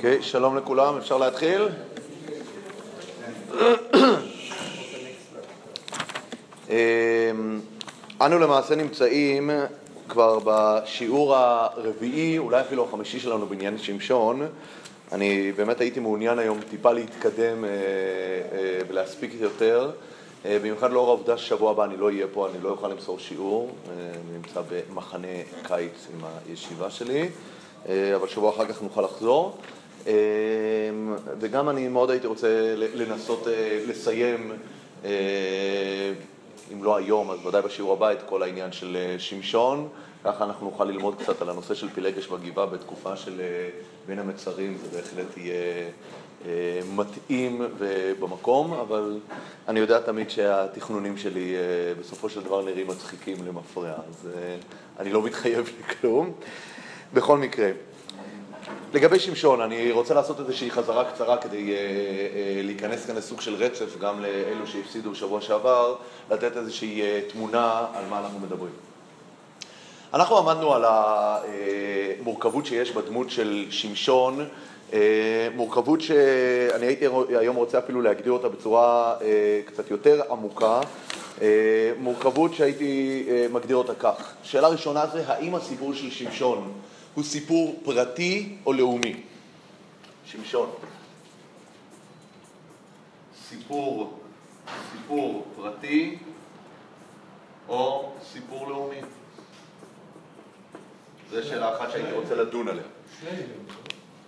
אוקיי, שלום לכולם, אפשר להתחיל? אמ, אנו למעשה נמצאים כבר בשיעור הרביעי, אולי אפילו החמישי שלנו בעניין שמשון. אני באמת הייתי מעוניין היום טיפה להתקדם אה, אה, ולהספיק יותר, אה, במיוחד לאור העובדה ששבוע הבא אני לא אהיה פה, אני לא אוכל למסור שיעור, אני נמצא במחנה קיץ עם הישיבה שלי, אבל שבוע אחר כך נוכל לחזור. וגם אני מאוד הייתי רוצה לנסות לסיים, אם לא היום, אז ודאי בשיעור הבא, את כל העניין של שמשון. ככה אנחנו נוכל ללמוד קצת על הנושא של פילגש בגבעה בתקופה של אה, בין המצרים, זה בהחלט יהיה אה, מתאים ובמקום, אבל אני יודע תמיד שהתכנונים שלי אה, בסופו של דבר נראים מצחיקים למפרע, אז אני לא מתחייב לכלום. בכל מקרה, לגבי שמשון, אני רוצה לעשות איזושהי חזרה קצרה כדי להיכנס כאן לסוג של רצף גם לאלו שהפסידו בשבוע שעבר, לתת איזושהי תמונה על מה אנחנו מדברים. אנחנו עמדנו על המורכבות שיש בדמות של שמשון, אה, מורכבות שאני הייתי היום רוצה אפילו להגדיר אותה בצורה אה, קצת יותר עמוקה, אה, מורכבות שהייתי מגדיר אותה כך. שאלה ראשונה זה, האם הסיפור של שמשון הוא סיפור פרטי או לאומי? שמשון. סיפור, סיפור פרטי או סיפור לאומי? זו שאלה אחת שהייתי רוצה לדון עליה.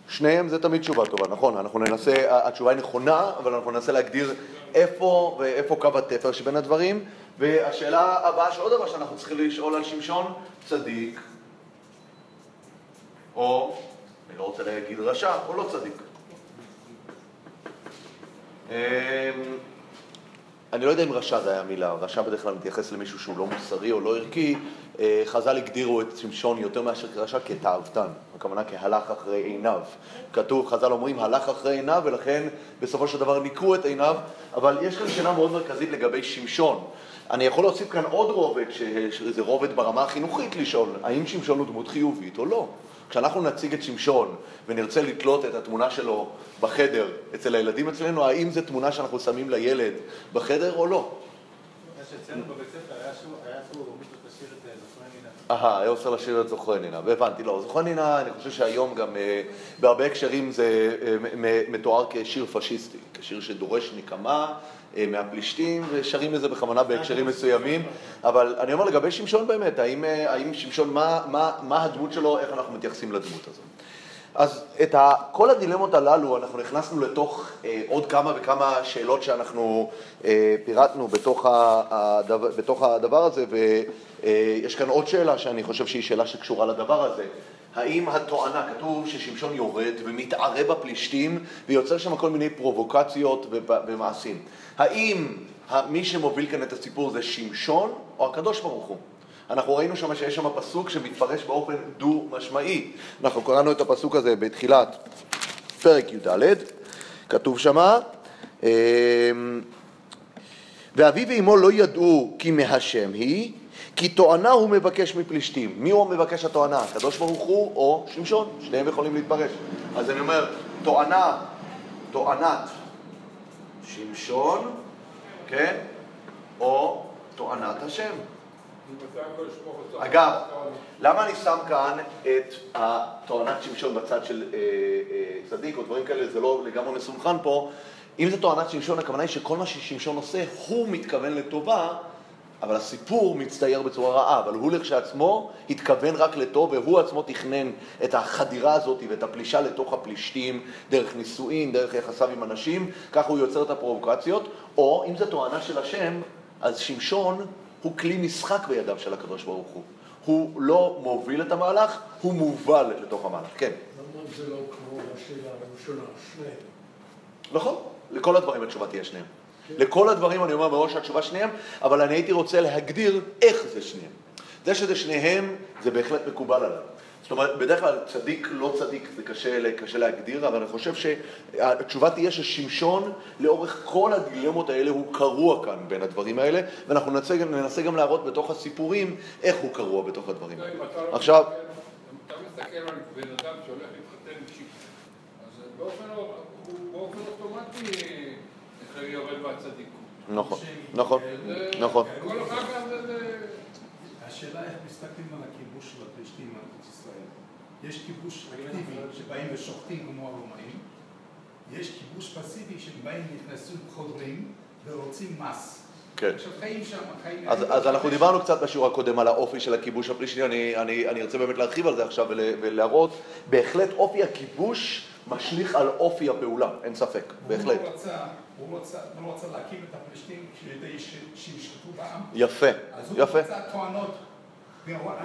שניהם זה תמיד תשובה טובה, נכון, אנחנו ננסה, התשובה היא נכונה, אבל אנחנו ננסה להגדיר איפה ואיפה קו התפר שבין הדברים, והשאלה הבאה, שעוד דבר שאנחנו צריכים לשאול על שמשון, צדיק, או, אני לא רוצה להגיד רשע, או לא צדיק. אמ, אני לא יודע אם רשע זה היה מילה, רשע בדרך כלל מתייחס למישהו שהוא לא מוסרי או לא ערכי, אה, חז"ל הגדירו את שמשון יותר מאשר כרשע כתאוותן, הכוונה כהלך אחרי עיניו. כתוב, חז"ל אומרים, הלך אחרי עיניו ולכן בסופו של דבר ניקו את עיניו, אבל יש כאן שאלה מאוד מרכזית לגבי שמשון. אני יכול להוסיף כאן עוד רובד, שזה רובד ברמה החינוכית לשאול, האם שמשון הוא דמות חיובית או לא? כשאנחנו נציג את שמשון ונרצה לתלות את התמונה שלו בחדר אצל הילדים אצלנו, האם זו תמונה שאנחנו שמים לילד בחדר או לא? אצלנו בבית ספר היה אסור לשיר את אה, זוכרי נינה. אהה, היה אוסר לשיר את זוכרי נינה, והבנתי, לא, זוכרי נינה, אני חושב שהיום גם אה, בהרבה הקשרים זה אה, מתואר כשיר פשיסטי, כשיר שדורש נקמה מהפלישתים, ושרים לזה בכוונה בהקשרים מסוימים, אבל אני אומר לגבי שמשון באמת, האם, שמשון, מה הדמות שלו, איך אנחנו מתייחסים לדמות הזאת? אז את ה, כל הדילמות הללו אנחנו נכנסנו לתוך אה, עוד כמה וכמה שאלות שאנחנו אה, פירטנו בתוך, הדבר, בתוך הדבר הזה, ויש אה, כאן עוד שאלה שאני חושב שהיא שאלה שקשורה לדבר הזה. האם התואנה, כתוב ששמשון יורד ומתערה בפלישתים ויוצר שם כל מיני פרובוקציות ומעשים. האם מי שמוביל כאן את הסיפור זה שמשון או הקדוש ברוך הוא? אנחנו ראינו שם שיש שם פסוק שמתפרש באופן דו-משמעי. אנחנו קראנו את הפסוק הזה בתחילת פרק י"ד, כתוב שמה, אמ, ואבי ואמו לא ידעו כי מהשם היא, כי תואנה הוא מבקש מפלישתים. מי הוא מבקש התואנה? הקדוש ברוך הוא או שמשון? שניהם יכולים להתפרש. אז אני אומר, תואנה, תואנת שמשון, כן? או תואנת השם. אגב, למה אני שם כאן את התואנת שמשון בצד של אה, אה, צדיק או דברים כאלה, זה לא לגמרי מסונכן פה. אם זה תואנת שמשון, הכוונה היא שכל מה ששמשון עושה, הוא מתכוון לטובה, אבל הסיפור מצטייר בצורה רעה, אבל הוא לכשעצמו התכוון רק לטוב, והוא עצמו תכנן את החדירה הזאת ואת הפלישה לתוך הפלישתים, דרך נישואין, דרך יחסיו עם אנשים, ככה הוא יוצר את הפרובוקציות, או אם זו תואנה של השם, אז שמשון הוא כלי משחק בידיו של הקדוש ברוך הוא. הוא לא מוביל את המהלך, הוא מובל לתוך המהלך. כן. למה זה לא כמו השאלה הראשונה, שניהם? נכון, לכל הדברים התשובה תהיה שניהם. כן. לכל הדברים אני אומר מראש התשובה שניהם, אבל אני הייתי רוצה להגדיר איך זה שניהם. זה שזה שניהם, זה בהחלט מקובל עליו. אומרת, בדרך כלל צדיק, לא צדיק, זה קשה, קשה להגדיר, אבל אני חושב שהתשובה תהיה ששמשון, לאורך כל הדילמות האלה, הוא קרוע כאן בין הדברים האלה, ואנחנו ננסה, ננסה גם להראות בתוך הסיפורים איך הוא קרוע בתוך הדברים האלה. עכשיו... אתה מסתכל על בן אדם שהולך להתחתן עם באופן אוטומטי יורד מהצדיקות. נכון, נכון, נכון. השאלה איך מסתכלים על הכיבוש של הפלישתים על ארץ ישראל. יש כיבוש אקטיבי שבאים ושוחטים כמו הרומאים, יש כיבוש פסיבי שבאים, נכנסים, חודרים ורוצים מס. כן. עכשיו חיים שם, חיים... אז, אז אנחנו דיברנו קצת בשיעור הקודם על האופי של הכיבוש הפלישתי, אני, אני, אני ארצה באמת להרחיב על זה עכשיו ול, ולהראות, בהחלט אופי הכיבוש משליך על אופי הפעולה, אין ספק, בהחלט. הוא לא רצה, הוא רצה, הוא לא רצה להקים את הפלישתים כדי שישלטו בעם. יפה, אז הוא יפה. רצה טוענות.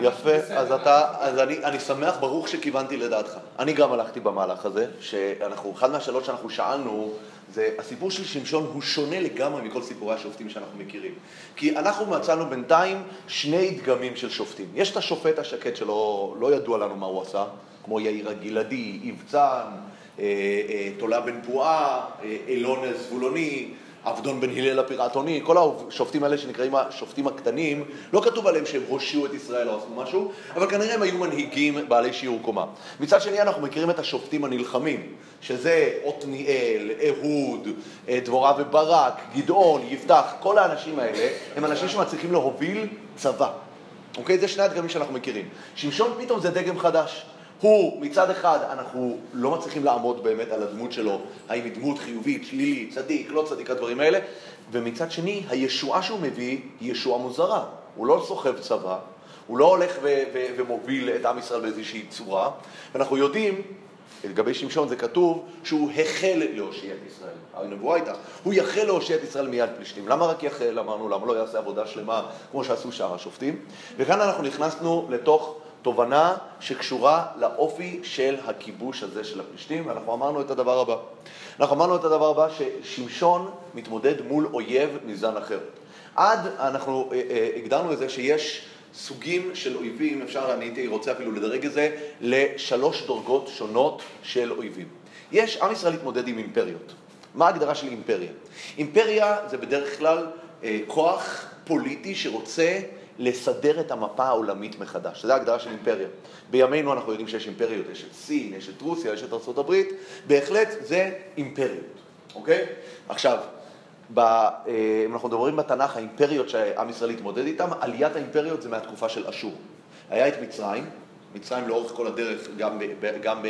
יפה, אז אתה, אז אני, אני שמח, ברוך שכיוונתי לדעתך. אני גם הלכתי במהלך הזה, שאנחנו, אחת מהשאלות שאנחנו שאלנו, זה הסיפור של שמשון הוא שונה לגמרי מכל סיפורי השופטים שאנחנו מכירים. כי אנחנו מצאנו בינתיים שני דגמים של שופטים. יש את השופט השקט שלא לא ידוע לנו מה הוא עשה, כמו יאיר הגלעדי, יבצן, תולה בן פועה, אה, אילון הזבולוני, עבדון בן הלל הפירעתוני, כל השופטים האלה שנקראים השופטים הקטנים, לא כתוב עליהם שהם הושיעו את ישראל או עשו משהו, אבל כנראה הם היו מנהיגים בעלי שיעור קומה. מצד שני אנחנו מכירים את השופטים הנלחמים, שזה עתניאל, אהוד, אה, דבורה וברק, גדעון, יפתח, כל האנשים האלה הם אנשים שמצליחים להוביל צבא. אוקיי? זה שני הדגמים שאנחנו מכירים. שמשון פתאום זה דגם חדש. הוא, מצד אחד, אנחנו לא מצליחים לעמוד באמת על הדמות שלו, האם היא דמות חיובית, שלילית, צדיק, לא צדיק, הדברים האלה, ומצד שני, הישועה שהוא מביא היא ישועה מוזרה. הוא לא סוחב צבא, הוא לא הולך ו- ו- ומוביל את עם ישראל באיזושהי צורה, ואנחנו יודעים, לגבי שמשון זה כתוב, שהוא החל להושיע את ישראל. הנבואה הייתה, הוא יחל להושיע את ישראל מיד פלישתים. למה רק יחל? אמרנו, למה לא יעשה עבודה שלמה כמו שעשו שאר השופטים? וכאן אנחנו נכנסנו לתוך תובנה שקשורה לאופי של הכיבוש הזה של הפלישתים, ואנחנו אמרנו את הדבר הבא. אנחנו אמרנו את הדבר הבא, ששמשון מתמודד מול אויב מזן אחר. עד, אנחנו אה, אה, הגדרנו את זה שיש סוגים של אויבים, אפשר, אני הייתי רוצה אפילו לדרג את זה, לשלוש דרגות שונות של אויבים. יש, עם ישראל התמודד עם אימפריות. מה ההגדרה של אימפריה? אימפריה זה בדרך כלל אה, כוח פוליטי שרוצה לסדר את המפה העולמית מחדש. זו ההגדרה של אימפריה. בימינו אנחנו יודעים שיש אימפריות, יש את סין, יש את רוסיה, יש את ארה"ב, בהחלט זה אימפריות, אוקיי? עכשיו, ב, אה, אם אנחנו מדברים בתנ"ך, האימפריות שעם ישראל התמודד איתן, עליית האימפריות זה מהתקופה של אשור. היה את מצרים, מצרים לאורך כל הדרך, גם, ב, ב, גם ב,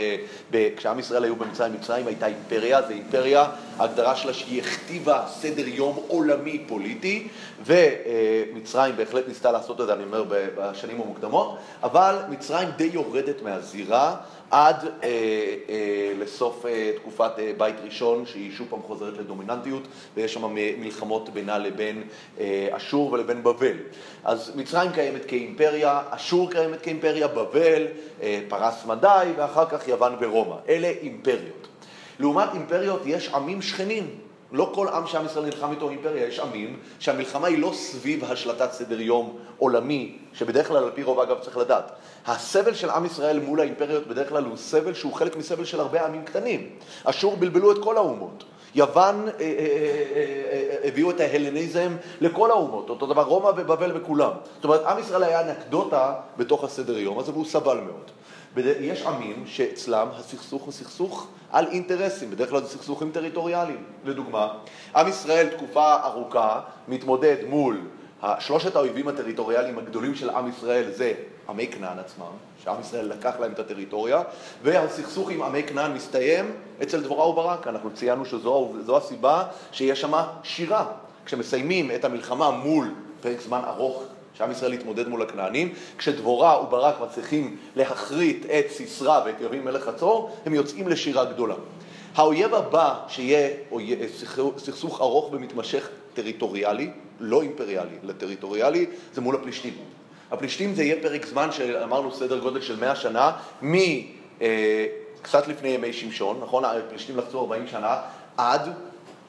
ב, כשעם ישראל היו במצרים, מצרים הייתה אימפריה, זה אימפריה, ההגדרה שלה שהיא הכתיבה סדר יום עולמי פוליטי, ומצרים בהחלט ניסתה לעשות את זה, אני אומר, בשנים המוקדמות, אבל מצרים די יורדת מהזירה עד אה, אה, לסוף אה, תקופת אה, בית ראשון, שהיא שוב פעם חוזרת לדומיננטיות, ויש שם מלחמות בינה לבין אה, אשור ולבין בבל. אז מצרים קיימת כאימפריה, אשור קיימת כאימפריה, בבל, אה, פרס מדי, ואחר כך יוון ורומא. אלה אימפריות. לעומת אימפריות יש עמים שכנים. לא כל עם שעם ישראל נלחם איתו אימפריה, יש עמים שהמלחמה היא לא סביב השלטת סדר יום עולמי, שבדרך כלל על פי רוב אגב צריך לדעת. הסבל של עם ישראל מול האימפריות בדרך כלל הוא סבל שהוא חלק מסבל של הרבה עמים קטנים. אשור בלבלו את כל האומות. יוון אה, אה, אה, הביאו את ההלניזם לכל האומות, אותו דבר רומא ובבל וכולם. זאת אומרת, עם ישראל היה אנקדוטה בתוך הסדר יום הזה והוא סבל מאוד. יש עמים שאצלם הסכסוך הוא סכסוך על אינטרסים, בדרך כלל זה סכסוכים טריטוריאליים. לדוגמה, עם ישראל תקופה ארוכה מתמודד מול שלושת האויבים הטריטוריאליים הגדולים של עם ישראל זה עמי כנען עצמם, שעם ישראל לקח להם את הטריטוריה, והסכסוך עם עמי כנען מסתיים אצל דבורה וברק. אנחנו ציינו שזו הסיבה שיש שם שירה. כשמסיימים את המלחמה מול פרק זמן ארוך שעם ישראל התמודד מול הכנענים, כשדבורה וברק מצליחים להכרית את סיסרא ואת יבין מלך חצור, הם יוצאים לשירה גדולה. האויב הבא שיהיה סכסוך ארוך ומתמשך טריטוריאלי, לא אימפריאלי, אלא טריטוריאלי, זה מול הפלישתים. הפלישתים זה יהיה פרק זמן שאמרנו סדר גודל של 100 שנה, מקצת לפני ימי שמשון, נכון? הפלישתים לחצו 40 שנה, עד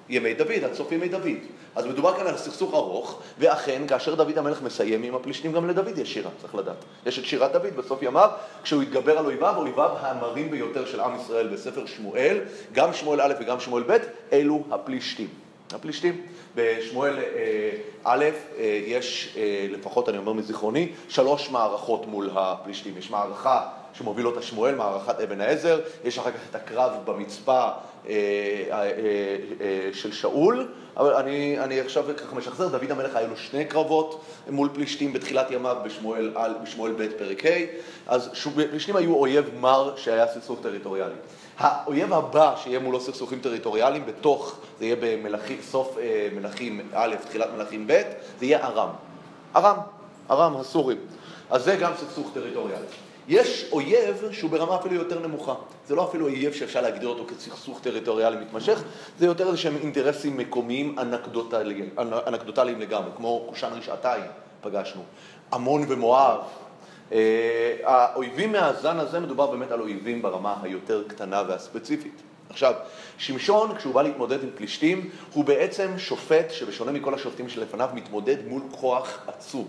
ימי דוד, עד סוף ימי דוד. אז מדובר כאן על סכסוך ארוך, ואכן, כאשר דוד המלך מסיים עם הפלישתים, גם לדוד יש שירה, צריך לדעת. יש את שירת דוד בסוף ימיו, כשהוא התגבר על אויביו, אויביו המרים ביותר של עם ישראל בספר שמואל, גם שמואל א' וגם שמואל ב', אלו הפלישתים. הפלישתים. בשמואל א', יש, לפחות אני אומר מזיכרוני, שלוש מערכות מול הפלישתים. יש מערכה שמוביל אותה שמואל, מערכת אבן העזר, יש אחר כך את הקרב במצפה אה, אה, אה, של שאול, אבל אני, אני עכשיו ככה משחזר, דוד המלך היה לו שני קרבות מול פלישתים בתחילת ימיו בשמואל, בשמואל ב' פרק ה', אז פלישתים היו אויב מר שהיה סכסוך טריטוריאלי. האויב הבא שיהיה מולו סכסוכים טריטוריאליים בתוך, זה יהיה במלכים, סוף אה, מלכים א', תחילת מלכים ב', זה יהיה ארם. ארם, ארם, הסורים. אז זה גם סכסוך טריטוריאלי. יש אויב שהוא ברמה אפילו יותר נמוכה. זה לא אפילו אויב שאפשר להגדיר אותו כסכסוך טריטוריאלי מתמשך, זה יותר איזה שהם אינטרסים מקומיים אנקדוטליים, אנקדוטליים לגמרי, כמו כושן רשעתיים פגשנו, עמון ומואב. אה, האויבים מהזן הזה מדובר באמת על אויבים ברמה היותר קטנה והספציפית. עכשיו, שמשון, כשהוא בא להתמודד עם פלישתים, הוא בעצם שופט שבשונה מכל השופטים שלפניו, מתמודד מול כוח עצום.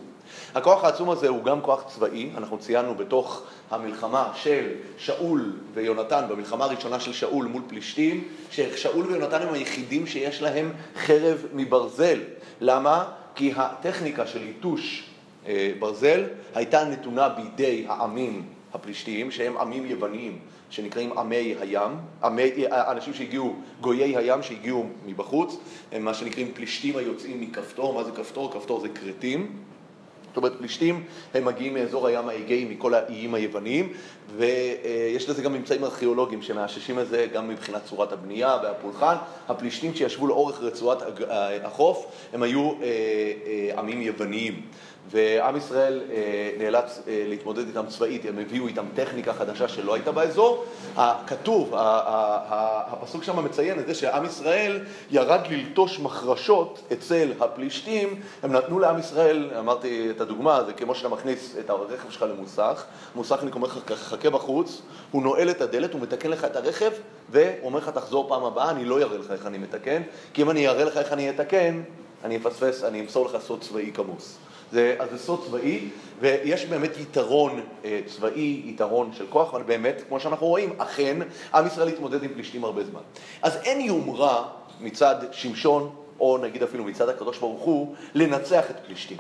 הכוח העצום הזה הוא גם כוח צבאי, אנחנו ציינו בתוך המלחמה של שאול ויונתן, במלחמה הראשונה של שאול מול פלישתים, ששאול ויונתן הם היחידים שיש להם חרב מברזל. למה? כי הטכניקה של ליטוש אה, ברזל הייתה נתונה בידי העמים הפלישתיים, שהם עמים יווניים. שנקראים עמי הים, עמי, אנשים שהגיעו, גויי הים שהגיעו מבחוץ, הם מה שנקראים פלישתים היוצאים מכפתור, מה זה כפתור? כפתור זה כרתים, אומרת, פלישתים הם מגיעים מאזור הים האגאי, מכל האיים היווניים, ויש לזה גם ממצאים ארכיאולוגיים שמאששים את זה גם מבחינת צורת הבנייה והפולחן. הפלישתים שישבו לאורך רצועת החוף, הם היו אה, אה, עמים יווניים. ועם ישראל אה, נאלץ אה, להתמודד איתם צבאית, הם הביאו איתם טכניקה חדשה שלא הייתה באזור. הכתוב, הפסוק שם מציין את זה שעם ישראל ירד ללטוש מחרשות אצל הפלישתים, הם נתנו לעם ישראל, אמרתי את הדוגמה, זה כמו שאתה מכניס את הרכב שלך למוסך, מוסכניק אומר לך, חכה בחוץ, הוא נועל את הדלת, הוא מתקן לך את הרכב, והוא אומר לך, תחזור פעם הבאה, אני לא אראה לך איך אני מתקן, כי אם אני אראה לך איך אני אתקן, אני אפספס, אני אמסור לך סוד צבאי כמוס. זה, אז צבאי, ויש באמת יתרון אה, צבאי, יתרון של כוח, אבל באמת, כמו שאנחנו רואים, אכן, עם ישראל התמודד עם פלישתים הרבה זמן. אז אין יומרה מצד שמשון, או נגיד אפילו מצד הקדוש ברוך הוא, לנצח את פלישתים.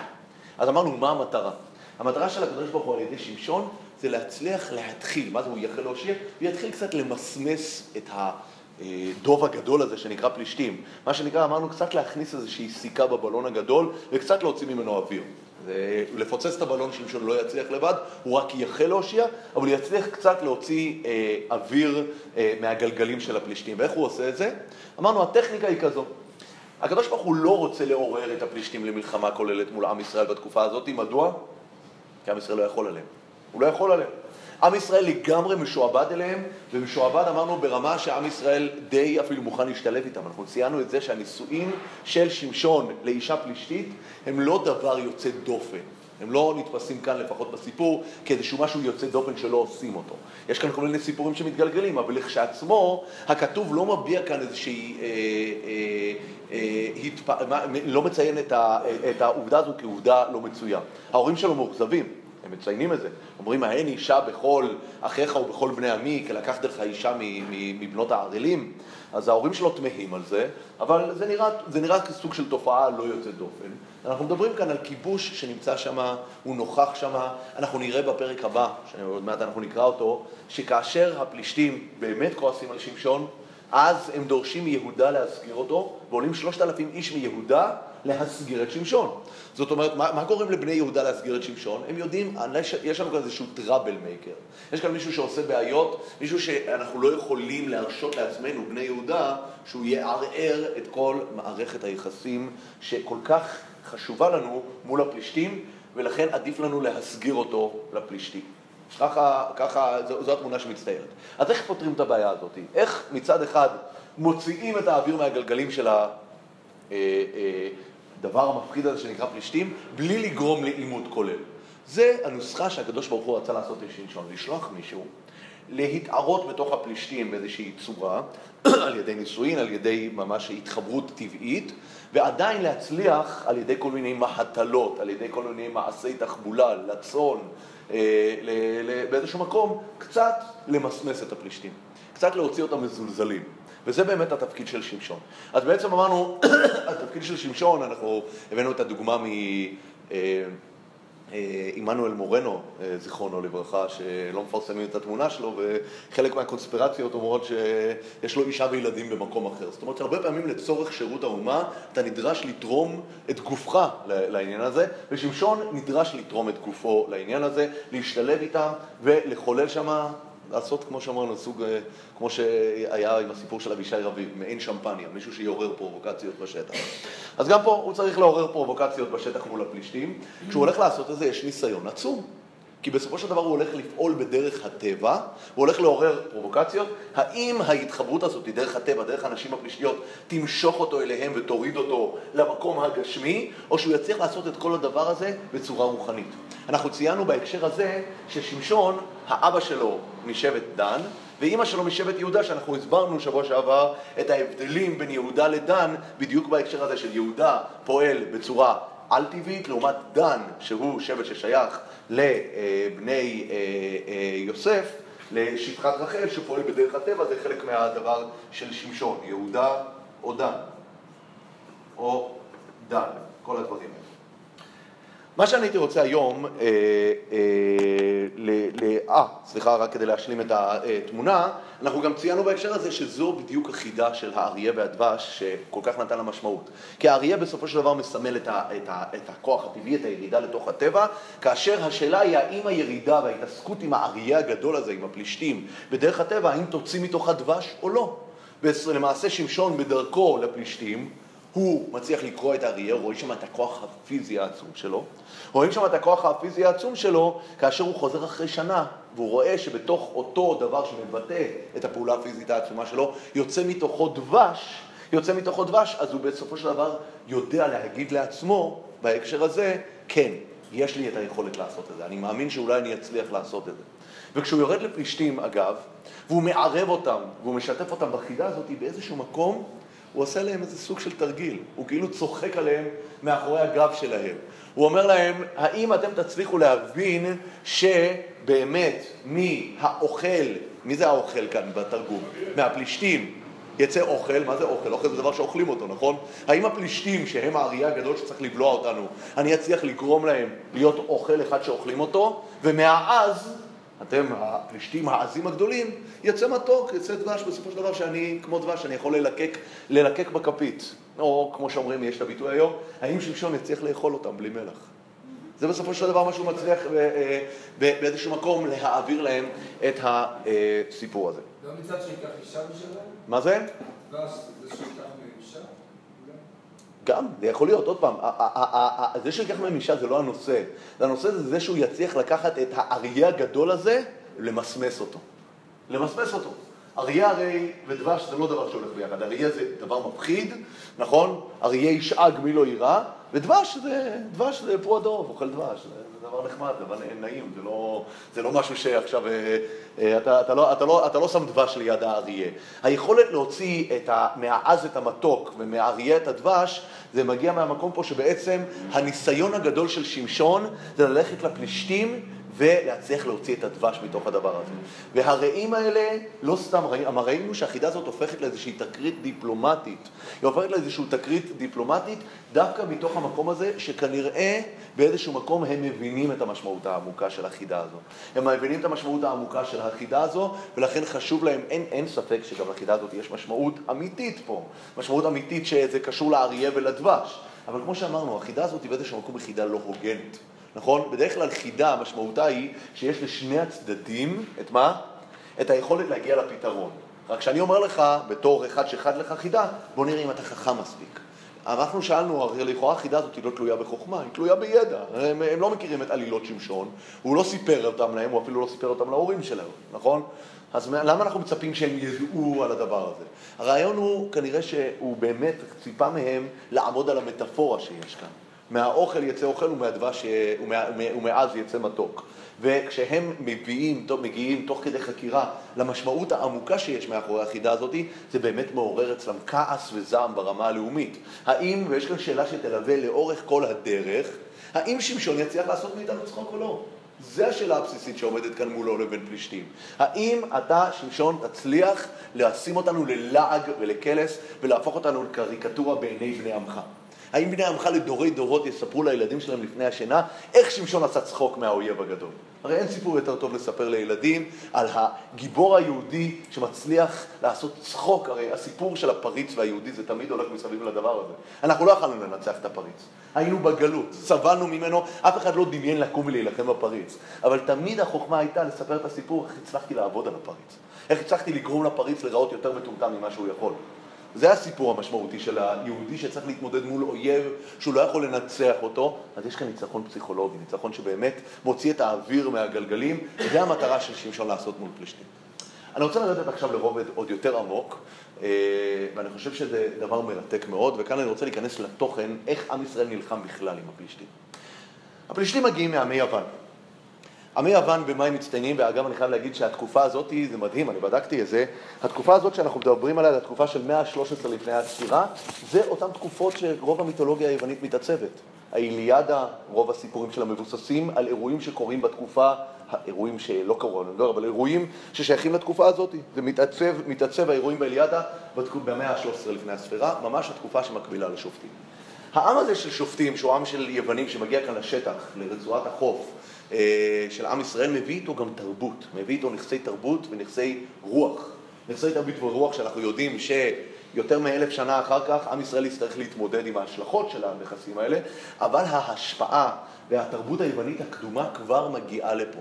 אז אמרנו, מה המטרה? המטרה של הקדוש ברוך הוא על ידי שמשון זה להצליח להתחיל, מה זה הוא יחל להושיע? הוא יתחיל קצת למסמס את ה... הדוב הגדול הזה שנקרא פלישתים. מה שנקרא, אמרנו, קצת להכניס איזושהי סיכה בבלון הגדול וקצת להוציא ממנו אוויר. לפוצץ את הבלון שמשון לא יצליח לבד, הוא רק יחל להושיע, אבל יצליח קצת להוציא אה, אוויר אה, מהגלגלים של הפלישתים. ואיך הוא עושה את זה? אמרנו, הטכניקה היא כזו. הקדוש ברוך הוא לא רוצה לעורר את הפלישתים למלחמה כוללת מול עם ישראל בתקופה הזאת, מדוע? כי עם ישראל לא יכול עליהם. הוא לא יכול עליהם. עם ישראל לגמרי משועבד אליהם, ומשועבד אמרנו ברמה שעם ישראל די אפילו מוכן להשתלב איתם. אנחנו ציינו את זה שהנישואים של שמשון לאישה פלישתית הם לא דבר יוצא דופן. הם לא נתפסים כאן, לפחות בסיפור, כאיזשהו משהו יוצא דופן שלא עושים אותו. יש כאן כל מיני סיפורים שמתגלגלים, אבל לכשעצמו, הכתוב לא מביע כאן איזושהי... אה, אה, אה, התפ... לא מציין. את העובדה הזו כעובדה לא מצויה. ההורים שלו מאוכזבים. הם מציינים את זה. אומרים, האין אישה בכל אחיך ובכל בני עמי, כי לקחת לך אישה מבנות הערלים. אז ההורים שלו תמהים על זה, אבל זה נראה, זה נראה כסוג של תופעה לא יוצאת דופן. אנחנו מדברים כאן על כיבוש שנמצא שם, הוא נוכח שם. אנחנו נראה בפרק הבא, שעוד מעט אנחנו נקרא אותו, שכאשר הפלישתים באמת כועסים על שמשון, אז הם דורשים מיהודה להזכיר אותו, ועולים שלושת אלפים איש מיהודה להסגיר את שמשון. זאת אומרת, מה, מה גורם לבני יהודה להסגיר את שמשון? הם יודעים, יש לנו כאן איזשהו טראבל מייקר. יש כאן מישהו שעושה בעיות, מישהו שאנחנו לא יכולים להרשות לעצמנו, בני יהודה, שהוא יערער את כל מערכת היחסים שכל כך חשובה לנו מול הפלישתים, ולכן עדיף לנו להסגיר אותו לפלישתים. ככה, ככה, זו, זו התמונה שמצטיירת. אז איך פותרים את הבעיה הזאת? איך מצד אחד מוציאים את האוויר מהגלגלים של ה... אה, אה, הדבר המפחיד הזה שנקרא פלישתים, בלי לגרום לעימות כולל. זה הנוסחה שהקדוש ברוך הוא רצה לעשות לשמשון, לשלוח מישהו, להתערות בתוך הפלישתים באיזושהי צורה, על ידי נישואין, על ידי ממש התחברות טבעית, ועדיין להצליח על ידי כל מיני מהטלות, על ידי כל מיני מעשי תחבולה, לצון, אה, באיזשהו מקום, קצת למסמס את הפלישתים, קצת להוציא אותם מזולזלים. וזה באמת התפקיד של שמשון. אז בעצם אמרנו, התפקיד של שמשון, אנחנו הבאנו את הדוגמה מ... אה, אה, עמנואל מורנו, אה, זיכרונו לברכה, שלא מפרסמים את התמונה שלו, וחלק מהקונספירציות אומרות שיש לו אישה וילדים במקום אחר. זאת אומרת שהרבה פעמים לצורך שירות האומה אתה נדרש לתרום את גופך לעניין הזה, ושמשון נדרש לתרום את גופו לעניין הזה, להשתלב איתם ולחולל שמה לעשות, כמו שאמרנו, סוג, אה, כמו שהיה עם הסיפור של אבישי רביב, מעין שמפניה, מישהו שיעורר פרובוקציות בשטח. אז גם פה הוא צריך לעורר פרובוקציות בשטח מול הפלישתים. כשהוא הולך לעשות את זה, יש ניסיון עצום. כי בסופו של דבר הוא הולך לפעול בדרך הטבע, הוא הולך לעורר פרובוקציות. האם ההתחברות הזאת, דרך הטבע, דרך הנשים הפלישתיות, תמשוך אותו אליהם ותוריד אותו למקום הגשמי, או שהוא יצליח לעשות את כל הדבר הזה בצורה רוחנית? אנחנו ציינו בהקשר הזה ששמשון, האבא שלו משבט דן, ואימא שלו משבט יהודה, שאנחנו הסברנו שבוע שעבר את ההבדלים בין יהודה לדן, בדיוק בהקשר הזה של יהודה פועל בצורה על-טבעית, לעומת דן, שהוא שבט ששייך לבני אה, אה, יוסף, לשפחת רחל, שפועל בדרך הטבע, זה חלק מהדבר של שמשון, יהודה או דן, או דן, כל הדברים האלה. מה שאני הייתי רוצה היום, אה, אה, אה, סליחה, רק כדי להשלים את התמונה, אנחנו גם ציינו בהקשר הזה שזו בדיוק החידה של האריה והדבש שכל כך נתן לה משמעות. כי האריה בסופו של דבר מסמל את, ה, את, ה, את הכוח הטבעי, את הירידה לתוך הטבע, כאשר השאלה היא האם הירידה וההתעסקות עם האריה הגדול הזה, עם הפלישתים, בדרך הטבע, האם תוציא מתוך הדבש או לא. ולמעשה שמשון בדרכו לפלישתים, הוא מצליח לקרוא את האריה, רואים שם את הכוח הפיזי העצום שלו. רואים שם את הכוח הפיזי העצום שלו כאשר הוא חוזר אחרי שנה, והוא רואה שבתוך אותו דבר שמבטא את הפעולה הפיזית העצומה שלו, יוצא מתוכו דבש, יוצא מתוכו דבש, אז הוא בסופו של דבר יודע להגיד לעצמו, בהקשר הזה, כן, יש לי את היכולת לעשות את זה, אני מאמין שאולי אני אצליח לעשות את זה. וכשהוא יורד לפלישתים, אגב, והוא מערב אותם, והוא משתף אותם בחידה הזאת, באיזשהו מקום הוא עושה להם איזה סוג של תרגיל, הוא כאילו צוחק עליהם מאחורי הגב שלהם. הוא אומר להם, האם אתם תצליחו להבין שבאמת מי האוכל, מי זה האוכל כאן בתרגום? מהפלישתים יצא אוכל, מה זה אוכל? אוכל זה דבר שאוכלים אותו, נכון? האם הפלישתים, שהם האריה הגדול שצריך לבלוע אותנו, אני אצליח לגרום להם להיות אוכל אחד שאוכלים אותו, ומהעז אתם הפלישתים העזים הגדולים, יצא מתוק, יצא דבש בסופו של דבר שאני, כמו דבש, אני יכול ללקק, ללקק בכפית. או כמו שאומרים, יש את הביטוי היום, האם שמשון יצליח לאכול אותם בלי מלח? זה בסופו של דבר מה שהוא מצליח אה, אה, באיזשהו מקום להעביר להם את הסיפור הזה. לא מצד שייקח אישה בשבילם? מה זה? לא, זה מאישה? גם, זה יכול להיות, עוד פעם, זה שיקח מהם אישה זה לא הנושא, הנושא זה זה שהוא יצליח לקחת את האריה הגדול הזה, למסמס אותו. למסמס אותו. אריה הרי ודבש זה לא דבר שהולך ביחד, אריה זה דבר מפחיד, נכון? אריה ישאג מי לא יירא, ודבש זה, דבש זה פרו הדוב, אוכל דבש, זה, דבר נחמד, דבר נעים, זה לא, זה לא משהו שעכשיו, אה, אה, אתה, אתה, לא, אתה, לא, אתה לא שם דבש ליד האריה. היכולת להוציא את ה, מהעז את המתוק ומהאריה את הדבש, זה מגיע מהמקום פה שבעצם הניסיון הגדול של שמשון זה ללכת לפלישתים ולהצליח להוציא את הדבש מתוך הדבר הזה. והרעים האלה, לא סתם רעים, ראינו שהחידה הזאת הופכת לאיזושהי תקרית דיפלומטית. היא הופכת לאיזושהי תקרית דיפלומטית דווקא מתוך המקום הזה, שכנראה באיזשהו מקום הם מבינים את המשמעות העמוקה של החידה הזו. הם מבינים את המשמעות העמוקה של החידה הזו, ולכן חשוב להם, אין, אין ספק שגם לחידה הזאת יש משמעות אמיתית פה. משמעות אמיתית שזה קשור לאריה ולדבש. אבל כמו שאמרנו, החידה הזאת היא באיזשהו מקום היא חידה לא הוגנת. נכון? בדרך כלל חידה, משמעותה היא שיש לשני הצדדים, את מה? את היכולת להגיע לפתרון. רק שאני אומר לך, בתור אחד שחד לך חידה, בוא נראה אם אתה חכם מספיק. אנחנו שאלנו, הרי לכאורה החידה הזאת היא לא תלויה בחוכמה, היא תלויה בידע. הם, הם לא מכירים את עלילות שמשון, הוא לא סיפר אותם להם, הוא אפילו לא סיפר אותם להורים שלהם, נכון? אז למה אנחנו מצפים שהם ידעו על הדבר הזה? הרעיון הוא כנראה שהוא באמת ציפה מהם לעמוד על המטאפורה שיש כאן. מהאוכל יצא אוכל ומהדבש, ומה, ומעז יצא מתוק. וכשהם מביאים, מגיעים תוך כדי חקירה למשמעות העמוקה שיש מאחורי החידה הזאת, זה באמת מעורר אצלם כעס וזעם ברמה הלאומית. האם, ויש כאן שאלה שתלווה לאורך כל הדרך, האם שמשון יצליח לעשות מאיתנו צחוק או לא? זו השאלה הבסיסית שעומדת כאן מולו לבין פלישתים. האם אתה, שמשון, תצליח לשים אותנו ללעג ולקלס ולהפוך אותנו לקריקטורה בעיני בני עמך? האם בני עמך לדורי דורות יספרו לילדים שלהם לפני השינה איך שמשון עשה צחוק מהאויב הגדול? הרי אין סיפור יותר טוב לספר לילדים על הגיבור היהודי שמצליח לעשות צחוק, הרי הסיפור של הפריץ והיהודי זה תמיד הולך מסביב לדבר הזה. אנחנו לא יכולנו לנצח את הפריץ, היינו בגלות, סבלנו ממנו, אף אחד לא דמיין לקום ולהילחם בפריץ, אבל תמיד החוכמה הייתה לספר את הסיפור איך הצלחתי לעבוד על הפריץ, איך הצלחתי לגרום לפריץ לראות יותר מטומטם ממה שהוא יכול. זה הסיפור המשמעותי של היהודי שצריך להתמודד מול אויב שהוא לא יכול לנצח אותו, אז יש כאן ניצחון פסיכולוגי, ניצחון שבאמת מוציא את האוויר מהגלגלים, זה המטרה של שמשון לעשות מול פלישתים. אני רוצה לרדת עכשיו לרובד עוד יותר עמוק, אה, ואני חושב שזה דבר מרתק מאוד, וכאן אני רוצה להיכנס לתוכן, איך עם ישראל נלחם בכלל עם הפלישתים. הפלישתים מגיעים מעמי יוון. עמי יוון במה הם מצטיינים, ואגב אני חייב להגיד שהתקופה הזאת, זה מדהים, אני בדקתי את זה, התקופה הזאת שאנחנו מדברים עליה, התקופה של מאה ה-13 לפני הספירה, זה אותן תקופות שרוב המיתולוגיה היוונית מתעצבת. האיליאדה, רוב הסיפורים שלה מבוססים על אירועים שקורים בתקופה, אירועים שלא קרו, אני לא, אבל אירועים ששייכים לתקופה הזאת. זה מתעצב, מתעצב האירועים באיליאדה במאה ה-13 לפני הספירה, ממש התקופה שמקבילה לשופטים. העם הזה של שופטים, שהוא עם של יוונים שמגיע כאן לשטח, לרצועת החוף, של עם ישראל מביא איתו גם תרבות, מביא איתו נכסי תרבות ונכסי רוח. נכסי תרבות ורוח שאנחנו יודעים שיותר מאלף שנה אחר כך עם ישראל יצטרך להתמודד עם ההשלכות של הנכסים האלה, אבל ההשפעה והתרבות היוונית הקדומה כבר מגיעה לפה.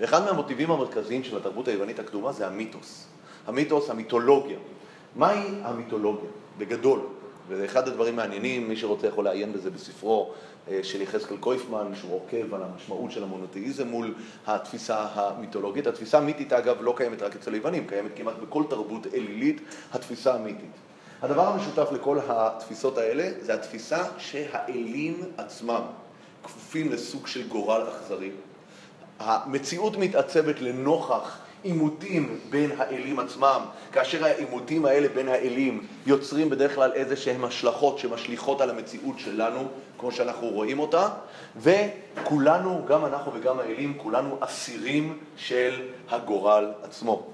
ואחד מהמוטיבים המרכזיים של התרבות היוונית הקדומה זה המיתוס. המיתוס, המיתולוגיה. מהי המיתולוגיה? בגדול. וזה אחד הדברים מעניינים, מי שרוצה יכול לעיין בזה בספרו אה, של יחזקאל קויפמן, שהוא עוקב על המשמעות של המונותאיזם מול התפיסה המיתולוגית. התפיסה המיתית, אגב, לא קיימת רק אצל היוונים, קיימת כמעט בכל תרבות אלילית, התפיסה המיתית. הדבר המשותף לכל התפיסות האלה זה התפיסה שהאלים עצמם כפופים לסוג של גורל אכזרי. המציאות מתעצבת לנוכח עימותים בין האלים עצמם, כאשר העימותים האלה בין האלים יוצרים בדרך כלל איזה שהם השלכות שמשליכות על המציאות שלנו, כמו שאנחנו רואים אותה, וכולנו, גם אנחנו וגם האלים, כולנו אסירים של הגורל עצמו.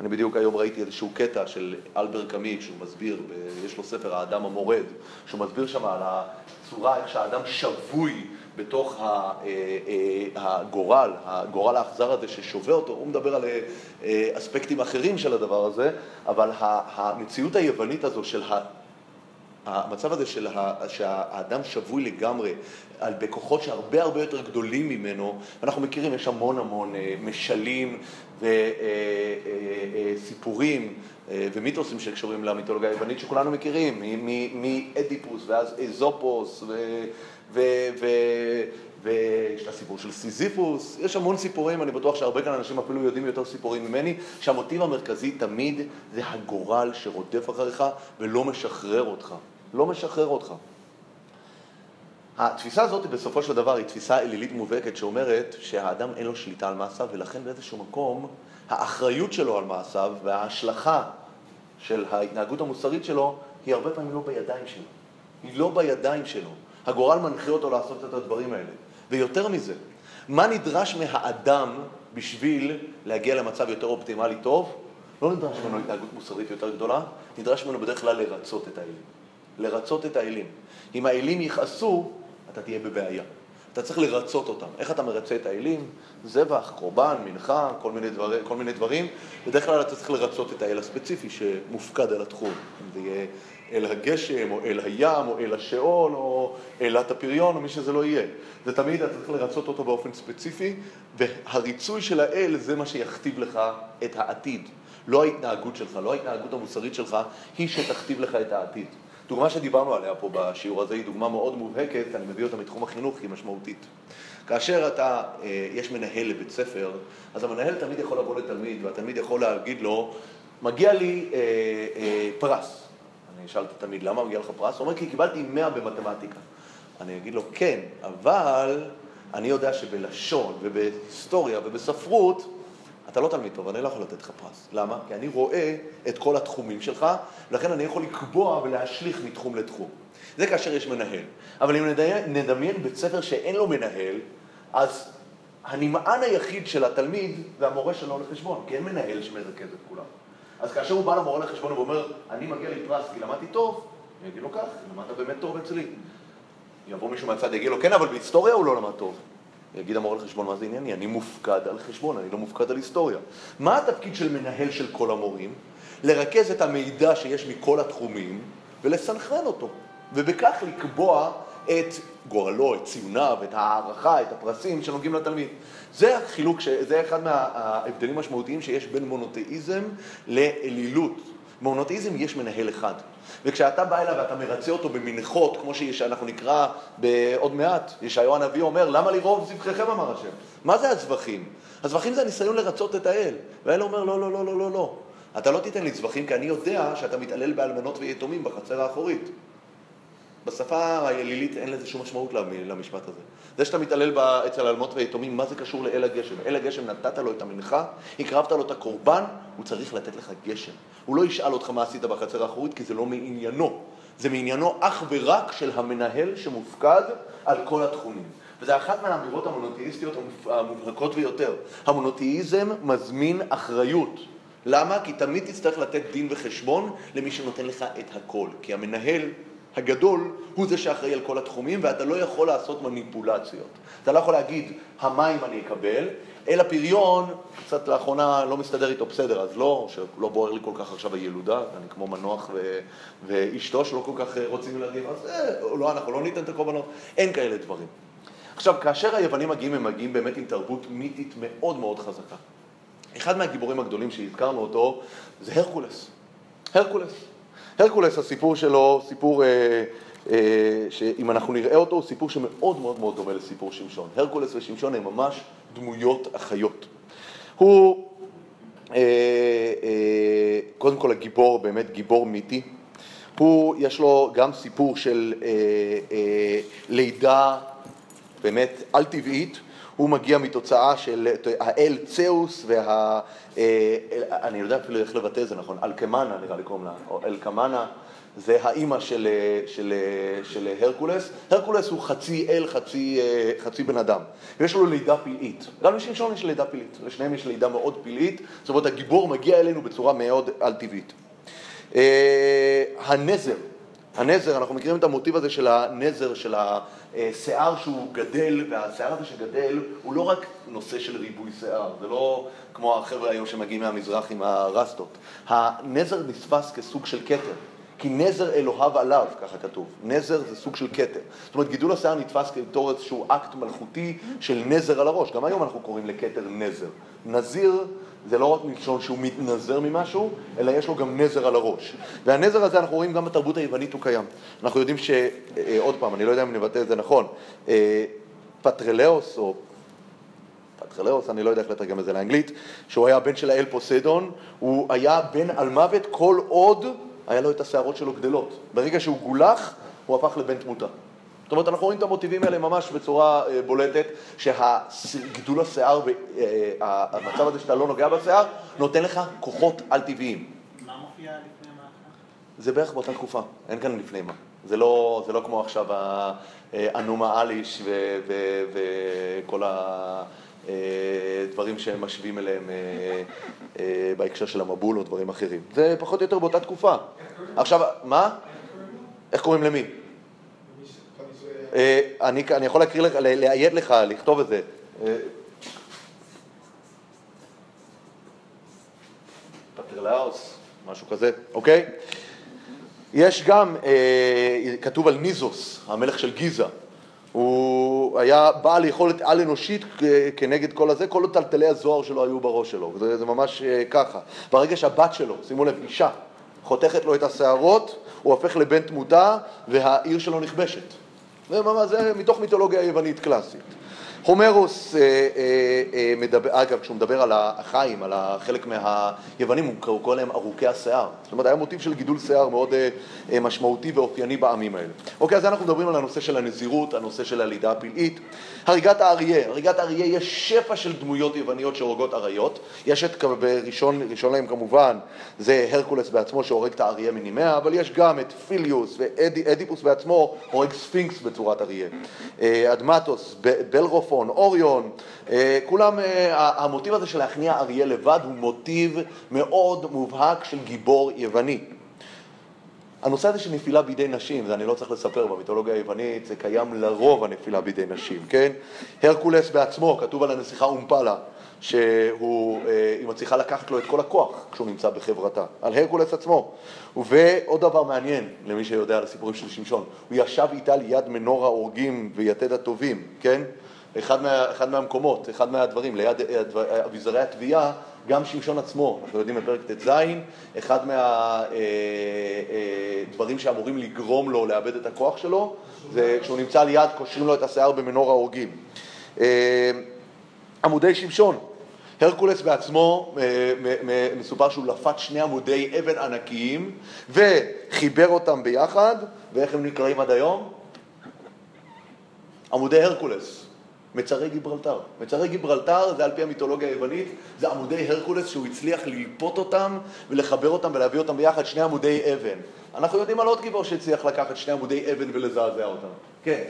אני בדיוק היום ראיתי איזשהו קטע של אלבר קאמי, שהוא מסביר, יש לו ספר האדם המורד, שהוא מסביר שם על הצורה איך שהאדם שבוי בתוך אה, אה, הגורל, הגורל האכזר הזה ששובה אותו, הוא מדבר על אה, אספקטים אחרים של הדבר הזה, אבל המציאות היוונית הזו של המצב הזה של שהאדם שבוי לגמרי על בכוחות שהרבה הרבה יותר גדולים ממנו, אנחנו מכירים, יש המון המון משלים וסיפורים ומיתוסים שקשורים למיתולוגיה היוונית שכולנו מכירים, מאדיפוס ואז אזופוס ויש את הסיפור של סיזיפוס, יש המון סיפורים, אני בטוח שהרבה כאן אנשים אפילו יודעים יותר סיפורים ממני, שהמוטיב המרכזי תמיד זה הגורל שרודף אחריך ולא משחרר אותך. לא משחרר אותך. התפיסה הזאת בסופו של דבר היא תפיסה אלילית מובהקת שאומרת שהאדם אין לו שליטה על מעשיו ולכן באיזשהו מקום האחריות שלו על מעשיו וההשלכה של ההתנהגות המוסרית שלו היא הרבה פעמים לא בידיים שלו. היא לא בידיים שלו. הגורל מנחה אותו לעשות את הדברים האלה. ויותר מזה, מה נדרש מהאדם בשביל להגיע למצב יותר אופטימלי טוב? לא נדרש ממנו התנהגות מוסרית יותר גדולה, נדרש ממנו בדרך כלל לרצות את האלים. לרצות את האלים. אם האלים יכעסו, אתה תהיה בבעיה. אתה צריך לרצות אותם. איך אתה מרצה את האלים? זבח, קורבן, מנחה, כל מיני, דבר, כל מיני דברים. בדרך כלל אתה צריך לרצות את האל הספציפי שמופקד על התחום. אם זה יהיה אל הגשם, או אל הים, או אל השאול, או אלת הפריון, או מי שזה לא יהיה. זה תמיד אתה צריך לרצות אותו באופן ספציפי, והריצוי של האל זה מה שיכתיב לך את העתיד. לא ההתנהגות שלך, לא ההתנהגות המוסרית שלך, היא שתכתיב לך את העתיד. דוגמה שדיברנו עליה פה בשיעור הזה היא דוגמה מאוד מובהקת, אני מביא אותה מתחום החינוך, היא משמעותית. כאשר אתה, אה, יש מנהל לבית ספר, אז המנהל תמיד יכול לבוא לתלמיד, והתלמיד יכול להגיד לו, מגיע לי אה, אה, פרס. אני אשאל את התלמיד, למה מגיע לך פרס? הוא אומר, כי קיבלתי 100 במתמטיקה. אני אגיד לו, כן, אבל אני יודע שבלשון ובהיסטוריה ובספרות, אתה לא תלמיד טוב, אני לא יכול לתת לך פרס. למה? כי אני רואה את כל התחומים שלך, ולכן אני יכול לקבוע ולהשליך מתחום לתחום. זה כאשר יש מנהל. אבל אם נדמיין בית ספר שאין לו מנהל, אז הנמען היחיד של התלמיד זה המורה שלו לחשבון, כי אין מנהל שמרכז את כולם. אז כאשר הוא בא למורה לחשבון ואומר, אני מגיע לי פרס כי למדתי טוב, אני אגיד לו כך, למדת באמת טוב אצלי. יבוא מישהו מהצד יגיד לו, כן, אבל בהיסטוריה הוא לא למד טוב. יגיד המורה לחשבון, מה זה ענייני? אני מופקד על חשבון, אני לא מופקד על היסטוריה. מה התפקיד של מנהל של כל המורים? לרכז את המידע שיש מכל התחומים ולסנכרן אותו, ובכך לקבוע את גורלו, את ציוניו, את הערכה, את הפרסים שנוגעים לתלמיד. זה החילוק, זה אחד מההבדלים המשמעותיים שיש בין מונותאיזם לאלילות. במונותאיזם יש מנהל אחד. וכשאתה בא אליו ואתה מרצה אותו במנחות, כמו שאנחנו נקרא בעוד מעט, ישעיהו הנביא אומר, למה לרוב זבחיכם אמר השם? מה זה הזבחים? הזבחים זה הניסיון לרצות את האל. והאל אומר, לא, לא, לא, לא, לא, לא. אתה לא תיתן לי זבחים, כי אני יודע שאתה מתעלל באלמנות ויתומים בחצר האחורית. בשפה האלילית אין לזה שום משמעות למשפט הזה. זה שאתה מתעלל אצל אלמנות ויתומים, מה זה קשור לאל הגשם? אל הגשם נתת לו את המנחה, הקרבת לו את הקורבן, הוא צריך לתת לך גשם. הוא לא ישאל אותך מה עשית בחצר האחורית, כי זה לא מעניינו. זה מעניינו אך ורק של המנהל שמופקד על כל התחומים. וזה אחת מהאמירות המונותאיסטיות המובהקות ביותר. המונותאיזם מזמין אחריות. למה? כי תמיד תצטרך לתת דין וחשבון למי שנותן לך את הכל. כי המנהל הגדול הוא זה שאחראי על כל התחומים, ואתה לא יכול לעשות מניפולציות. אתה לא יכול להגיד, המים אני אקבל, אלא פריון, קצת לאחרונה לא מסתדר איתו בסדר, אז לא, שלא בוער לי כל כך עכשיו הילודה, אני כמו מנוח ו... ואשתו שלא כל כך רוצים ילדים, אז אה, לא, אנחנו לא ניתן את הקורבנות, אין כאלה דברים. עכשיו, כאשר היוונים מגיעים, הם מגיעים באמת עם תרבות מיתית מאוד מאוד חזקה. אחד מהגיבורים הגדולים שהזכרנו אותו זה הרקולס. הרקולס. הרקולס, הסיפור שלו, סיפור, אה, אה, שאם אנחנו נראה אותו, הוא סיפור שמאוד מאוד מאוד דומה לסיפור שמשון. הרקולס ושמשון הם ממש דמויות אחיות. הוא, אה, אה, קודם כל הגיבור, באמת גיבור מיתי. הוא, יש לו גם סיפור של אה, אה, לידה באמת על-טבעית. הוא מגיע מתוצאה של האל צאוס וה... אה, אני יודע אפילו איך לבטא את זה נכון, אלקמנה נראה לי קוראים לה, או אלקמנה, זה האימא של, של, של הרקולס. הרקולס הוא חצי אל, חצי, אה, חצי בן אדם, ויש לו לידה פלאית. גם לשמשון יש לידה פלאית, לשניהם יש לידה מאוד פלאית, זאת אומרת הגיבור מגיע אלינו בצורה מאוד על-טבעית. אה, הנזר, אנחנו מכירים את המוטיב הזה של הנזר, של השיער שהוא גדל, והשיער הזה שגדל הוא לא רק נושא של ריבוי שיער, זה לא כמו החבר'ה היום שמגיעים מהמזרח עם הרסטות. הנזר נתפס כסוג של כתר. כי נזר אלוהיו עליו, ככה כתוב. נזר זה סוג של כתר. זאת אומרת, גידול השיער נתפס כתור איזשהו אקט מלכותי של נזר על הראש. גם היום אנחנו קוראים לכתר נזר. נזיר זה לא רק מלשון שהוא מתנזר ממשהו, אלא יש לו גם נזר על הראש. והנזר הזה אנחנו רואים גם בתרבות היוונית הוא קיים. אנחנו יודעים ש... אה, עוד פעם, אני לא יודע אם נבטא את זה נכון, אה, פטרלאוס או... פטרלאוס, אני לא יודע איך לתרגם את זה לאנגלית, שהוא היה בן של האל פוסידון, הוא היה בן אלמוות כל עוד היה לו את השערות שלו גדלות. ברגע שהוא גולח, הוא הפך לבן תמותה. זאת אומרת, אנחנו רואים את המוטיבים האלה ממש בצורה אה, בולטת, שגידול השיער, אה, המצב הזה שאתה לא נוגע בשיער, נותן לך כוחות על-טבעיים. מה מופיע לפני מה? זה בערך באותה תקופה, אין כאן לפני מה. זה לא, זה לא כמו עכשיו האנומה אליש וכל הדברים שהם משווים אליהם אה, בהקשר של המבול או דברים אחרים. זה פחות או יותר באותה תקופה. עכשיו, מה? איך קוראים למי? אה, אני, אני יכול להקריא לך, לאיית לך, לכתוב את זה. אה, פטרלאוס, משהו כזה, אוקיי? יש גם, אה, כתוב על ניזוס, המלך של גיזה. הוא היה בעל יכולת על-אנושית כנגד כל הזה, כל תלתלי הזוהר שלו היו בראש שלו, זה, זה ממש ככה. ברגע שהבת שלו, שימו לב, אישה, חותכת לו את השערות, הוא הופך לבן תמותה והעיר שלו נכבשת. זה, מתוך מיתולוגיה יוונית קלאסית. הומרוס, אה, אה, אה, מדבר, אגב, כשהוא מדבר על החיים, על חלק מהיוונים, הוא קורא להם ארוכי השיער. זאת אומרת, היה מוטיב של גידול שיער מאוד משמעותי ואופייני בעמים האלה. אוקיי, אז אנחנו מדברים על הנושא של הנזירות, הנושא של הלידה הפלאית. הריגת האריה, הריגת האריה יש שפע של דמויות יווניות שהורגות אריות. יש את, בראשון ראשון להם כמובן, זה הרקולס בעצמו שהורג את האריה מנימיה, אבל יש גם את פיליוס ואדיפוס בעצמו הורג ספינקס בצורת אריה. אדמטוס, בלרופון, אוריון, אה, כולם, אה, המוטיב הזה של להכניע אריה לבד הוא מוטיב מאוד מובהק של גיבור יווני. הנושא הזה של נפילה בידי נשים, זה אני לא צריך לספר, במיתולוגיה היוונית זה קיים לרוב הנפילה בידי נשים, כן? הרקולס בעצמו, כתוב על הנסיכה אומפלה, שהיא מצליחה לקחת לו את כל הכוח כשהוא נמצא בחברתה, על הרקולס עצמו. ועוד דבר מעניין, למי שיודע על הסיפורים של שמשון, הוא ישב איתה ליד מנור ההורגים ויתד הטובים, כן? אחד, מה, אחד מהמקומות, אחד מהדברים, ליד אביזרי התביעה, גם שמשון עצמו, אנחנו יודעים בפרק ט"ז, אחד מהדברים שאמורים לגרום לו לאבד את הכוח שלו, זה כשהוא נמצא ליד, קושרים לו את השיער במנור ההורגים. עמודי שמשון, הרקולס בעצמו, מסופר שהוא לפת שני עמודי אבן ענקיים וחיבר אותם ביחד, ואיך הם נקראים עד היום? עמודי הרקולס. מצרי גיברלטר. מצרי גיברלטר זה על פי המיתולוגיה היוונית, זה עמודי הרקולס שהוא הצליח ללפות אותם ולחבר אותם ולהביא אותם ביחד, שני עמודי אבן. אנחנו יודעים על עוד גיבור שהצליח לקחת שני עמודי אבן ולזעזע אותם. כן.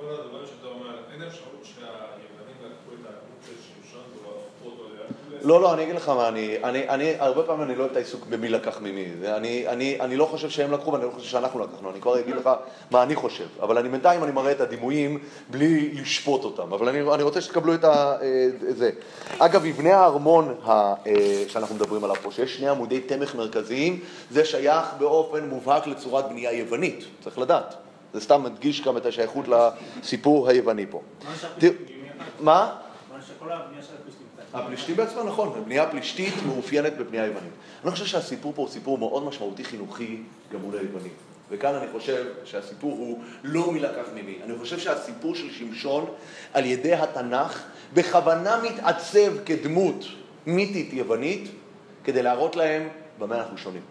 כל הדברים שאתה אומר, אין אפשרות שהיוונים לקחו את הדמות של שמשון והפכו אותו להרקולס? לא, לא, אני אגיד לך מה, אני, אני, אני, הרבה פעמים אני לא אוהב את העיסוק במי לקח ממי. אני, אני, אני לא חושב שהם לקחו ואני לא חושב שאנחנו לקחנו, אני כבר אגיד לך מה אני חושב. אבל אני בינתיים אני מראה את הדימויים בלי לשפוט אותם. אבל אני, אני רוצה שתקבלו את ה, אה, זה. אגב, מבנה הארמון ה, אה, שאנחנו מדברים עליו פה, שיש שני עמודי תמך מרכזיים, זה שייך באופן מובהק לצורת בנייה יוונית, צריך לדעת. זה סתם מדגיש גם את השייכות לסיפור היווני פה. מה? מה? מה נשאר כל הבנייה של הפלישתים? הפלישתים בעצמם, נכון, בנייה פלישתית מאופיינת בבנייה יוונית. אני חושב שהסיפור פה הוא סיפור מאוד משמעותי חינוכי גם מול היוונים. וכאן אני חושב שהסיפור הוא לא מי לקח ממי. אני חושב שהסיפור של שמשון על ידי התנ"ך בכוונה מתעצב כדמות מיתית יוונית כדי להראות להם במה אנחנו שונים.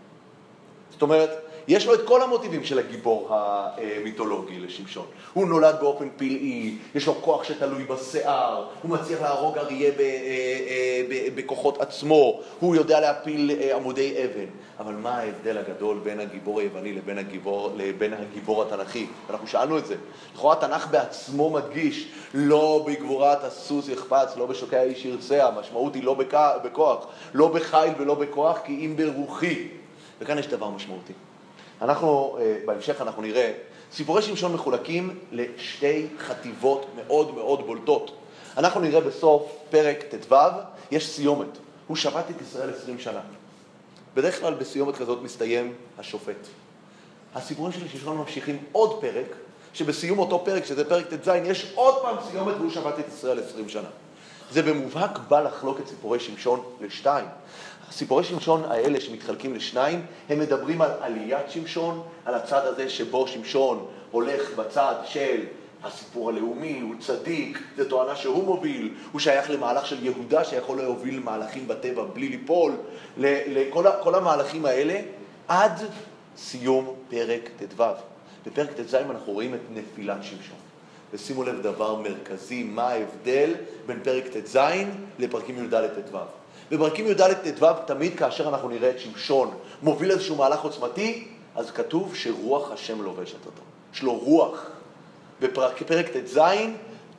זאת אומרת, יש לו את כל המוטיבים של הגיבור המיתולוגי לשמשון. הוא נולד באופן פלאי, יש לו כוח שתלוי בשיער, הוא מצליח להרוג אריה אה, אה, בכוחות עצמו, הוא יודע להפיל אה, עמודי אבן. אבל מה ההבדל הגדול בין הגיבור היווני לבין הגיבור, לבין הגיבור התנ"כי? אנחנו שאלנו את זה. לכאורה התנ"ך בעצמו מדגיש, לא בגבורת הסוס יחפץ, לא בשוקי האיש ירצה, המשמעות היא לא בכ- בכוח, לא בחיל ולא בכוח, כי אם ברוחי. וכאן יש דבר משמעותי. אנחנו, אה, בהמשך אנחנו נראה, סיפורי שמשון מחולקים לשתי חטיבות מאוד מאוד בולטות. אנחנו נראה בסוף פרק ט"ו, יש סיומת. הוא שבת את ישראל עשרים שנה. בדרך כלל בסיומת כזאת מסתיים השופט. הסיפורים של שמשון ממשיכים עוד פרק, שבסיום אותו פרק, שזה פרק ט"ז, יש עוד פעם סיומת והוא שבת את ישראל עשרים שנה. זה במובהק בא לחלוק את סיפורי שמשון לשתיים. סיפורי שמשון האלה שמתחלקים לשניים, הם מדברים על עליית שמשון, על הצד הזה שבו שמשון הולך בצד של הסיפור הלאומי, הוא צדיק, זו תואנה שהוא מוביל, הוא שייך למהלך של יהודה שיכול להוביל מהלכים בטבע בלי ליפול, לכל כל המהלכים האלה, עד סיום פרק ט"ו. בפרק ט"ז אנחנו רואים את נפילת שמשון. ושימו לב דבר מרכזי, מה ההבדל בין פרק ט"ז לפרקים י"ד ט"ו. בפרקים י"ד ט"ו, תמיד כאשר אנחנו נראה את שמשון מוביל איזשהו מהלך עוצמתי, אז כתוב שרוח השם לובשת אותו. יש לו רוח. בפרק ט"ז,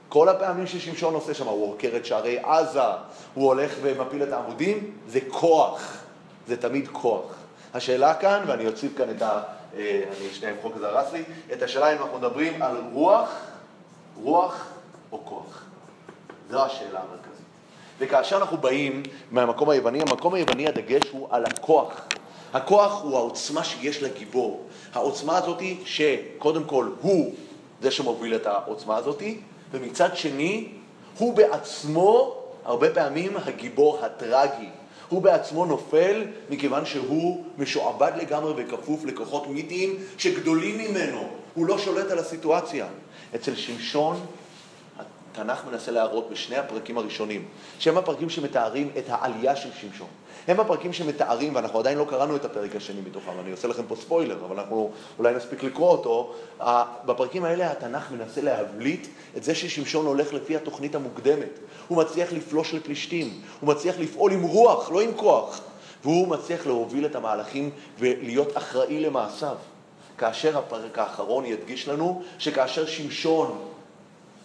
כל הפעמים ששמשון עושה שם, הוא עוקר את שערי עזה, הוא הולך ומפיל את העמודים, זה כוח. זה תמיד כוח. השאלה כאן, ואני אוסיף כאן את ה... אה, אני שנייה עם חוק הזה הרס לי, את השאלה אם אנחנו מדברים על רוח, רוח או כוח. זו השאלה המרכזית. וכאשר אנחנו באים מהמקום היווני, המקום היווני הדגש הוא על הכוח. הכוח הוא העוצמה שיש לגיבור. העוצמה הזאת היא שקודם כל הוא זה שמוביל את העוצמה הזאת, ומצד שני הוא בעצמו הרבה פעמים הגיבור הטרגי. הוא בעצמו נופל מכיוון שהוא משועבד לגמרי וכפוף לכוחות מיתיים שגדולים ממנו. הוא לא שולט על הסיטואציה. אצל שמשון התנ"ך מנסה להראות בשני הפרקים הראשונים, שהם הפרקים שמתארים את העלייה של שמשון. הם הפרקים שמתארים, ואנחנו עדיין לא קראנו את הפרק השני מתוכם, אני עושה לכם פה ספוילר, אבל אנחנו אולי נספיק לקרוא אותו. בפרקים האלה התנ"ך מנסה להבליט את זה ששמשון הולך לפי התוכנית המוקדמת. הוא מצליח לפלוש לפלישתים, הוא מצליח לפעול עם רוח, לא עם כוח. והוא מצליח להוביל את המהלכים ולהיות אחראי למעשיו. כאשר הפרק האחרון ידגיש לנו שכאשר שמשון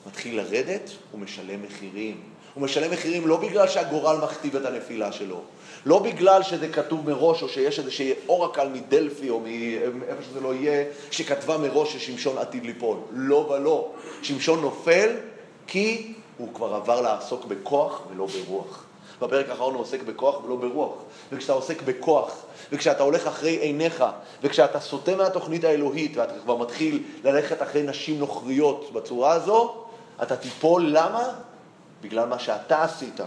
מתחיל לרדת, הוא משלם מחירים. הוא משלם מחירים לא בגלל שהגורל מכתיב את הנפילה שלו, לא בגלל שזה כתוב מראש או שיש איזושהי אורקל מדלפי או מאיפה שזה לא יהיה, שכתבה מראש ששמשון עתיד ליפול. לא ולא. שמשון נופל כי הוא כבר עבר לעסוק בכוח ולא ברוח. בפרק האחרון הוא עוסק בכוח ולא ברוח. וכשאתה עוסק בכוח, וכשאתה הולך אחרי עיניך, וכשאתה סוטה מהתוכנית האלוהית, ואתה כבר מתחיל ללכת אחרי נשים נוכריות בצורה הזו, אתה תיפול, למה? בגלל מה שאתה עשית.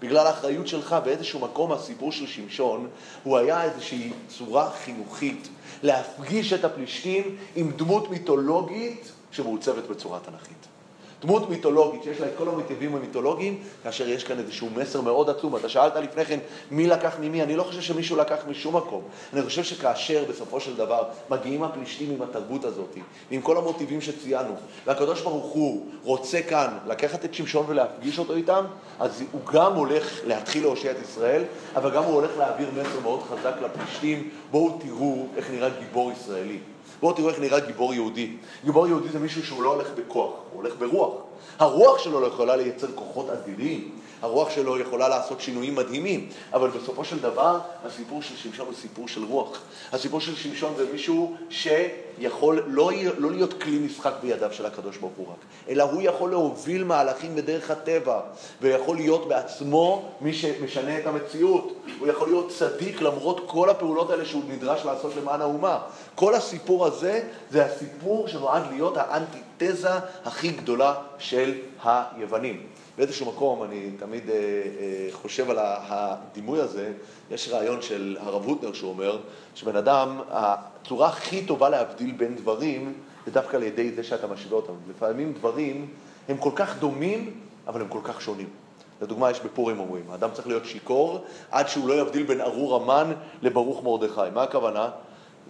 בגלל האחריות שלך באיזשהו מקום, הסיפור של שמשון, הוא היה איזושהי צורה חינוכית להפגיש את הפלישתים עם דמות מיתולוגית שמעוצבת בצורה תנכית. דמות מיתולוגית שיש לה את כל המוטיבים המיתולוגיים, כאשר יש כאן איזשהו מסר מאוד עצום. אתה שאלת לפני כן מי לקח ממי, אני לא חושב שמישהו לקח משום מקום. אני חושב שכאשר בסופו של דבר מגיעים הפלישתים עם התרבות הזאת, ועם כל המוטיבים שציינו, והקדוש ברוך הוא רוצה כאן לקחת את שמשון ולהפגיש אותו איתם, אז הוא גם הולך להתחיל להושיע את ישראל, אבל גם הוא הולך להעביר מסר מאוד חזק לפלישתים, בואו תראו איך נראה גיבור ישראלי. בואו תראו איך נראה גיבור יהודי. גיבור יהודי זה מישהו שהוא לא הולך בכוח, הוא הולך ברוח. הרוח שלו לא יכולה לייצר כוחות אדירים, הרוח שלו יכולה לעשות שינויים מדהימים, אבל בסופו של דבר הסיפור של שמשון הוא סיפור של רוח. הסיפור של שמשון זה מישהו שיכול לא, לא להיות כלי משחק בידיו של הקדוש ברוך הוא רק, אלא הוא יכול להוביל מהלכים בדרך הטבע, ויכול להיות בעצמו מי שמשנה את המציאות. הוא יכול להיות צדיק למרות כל הפעולות האלה שהוא נדרש לעשות למען האומה. כל הסיפור הזה זה הסיפור שנועד להיות האנטיתזה הכי גדולה של היוונים. באיזשהו מקום, אני תמיד אה, אה, חושב על הדימוי הזה, יש רעיון של הרב הוטנר שהוא אומר, שבן אדם, הצורה הכי טובה להבדיל בין דברים, זה דווקא על ידי זה שאתה משווה אותם. לפעמים דברים הם כל כך דומים, אבל הם כל כך שונים. לדוגמה, יש בפורים אומרים, האדם צריך להיות שיכור עד שהוא לא יבדיל בין ארור המן לברוך מרדכי. מה הכוונה?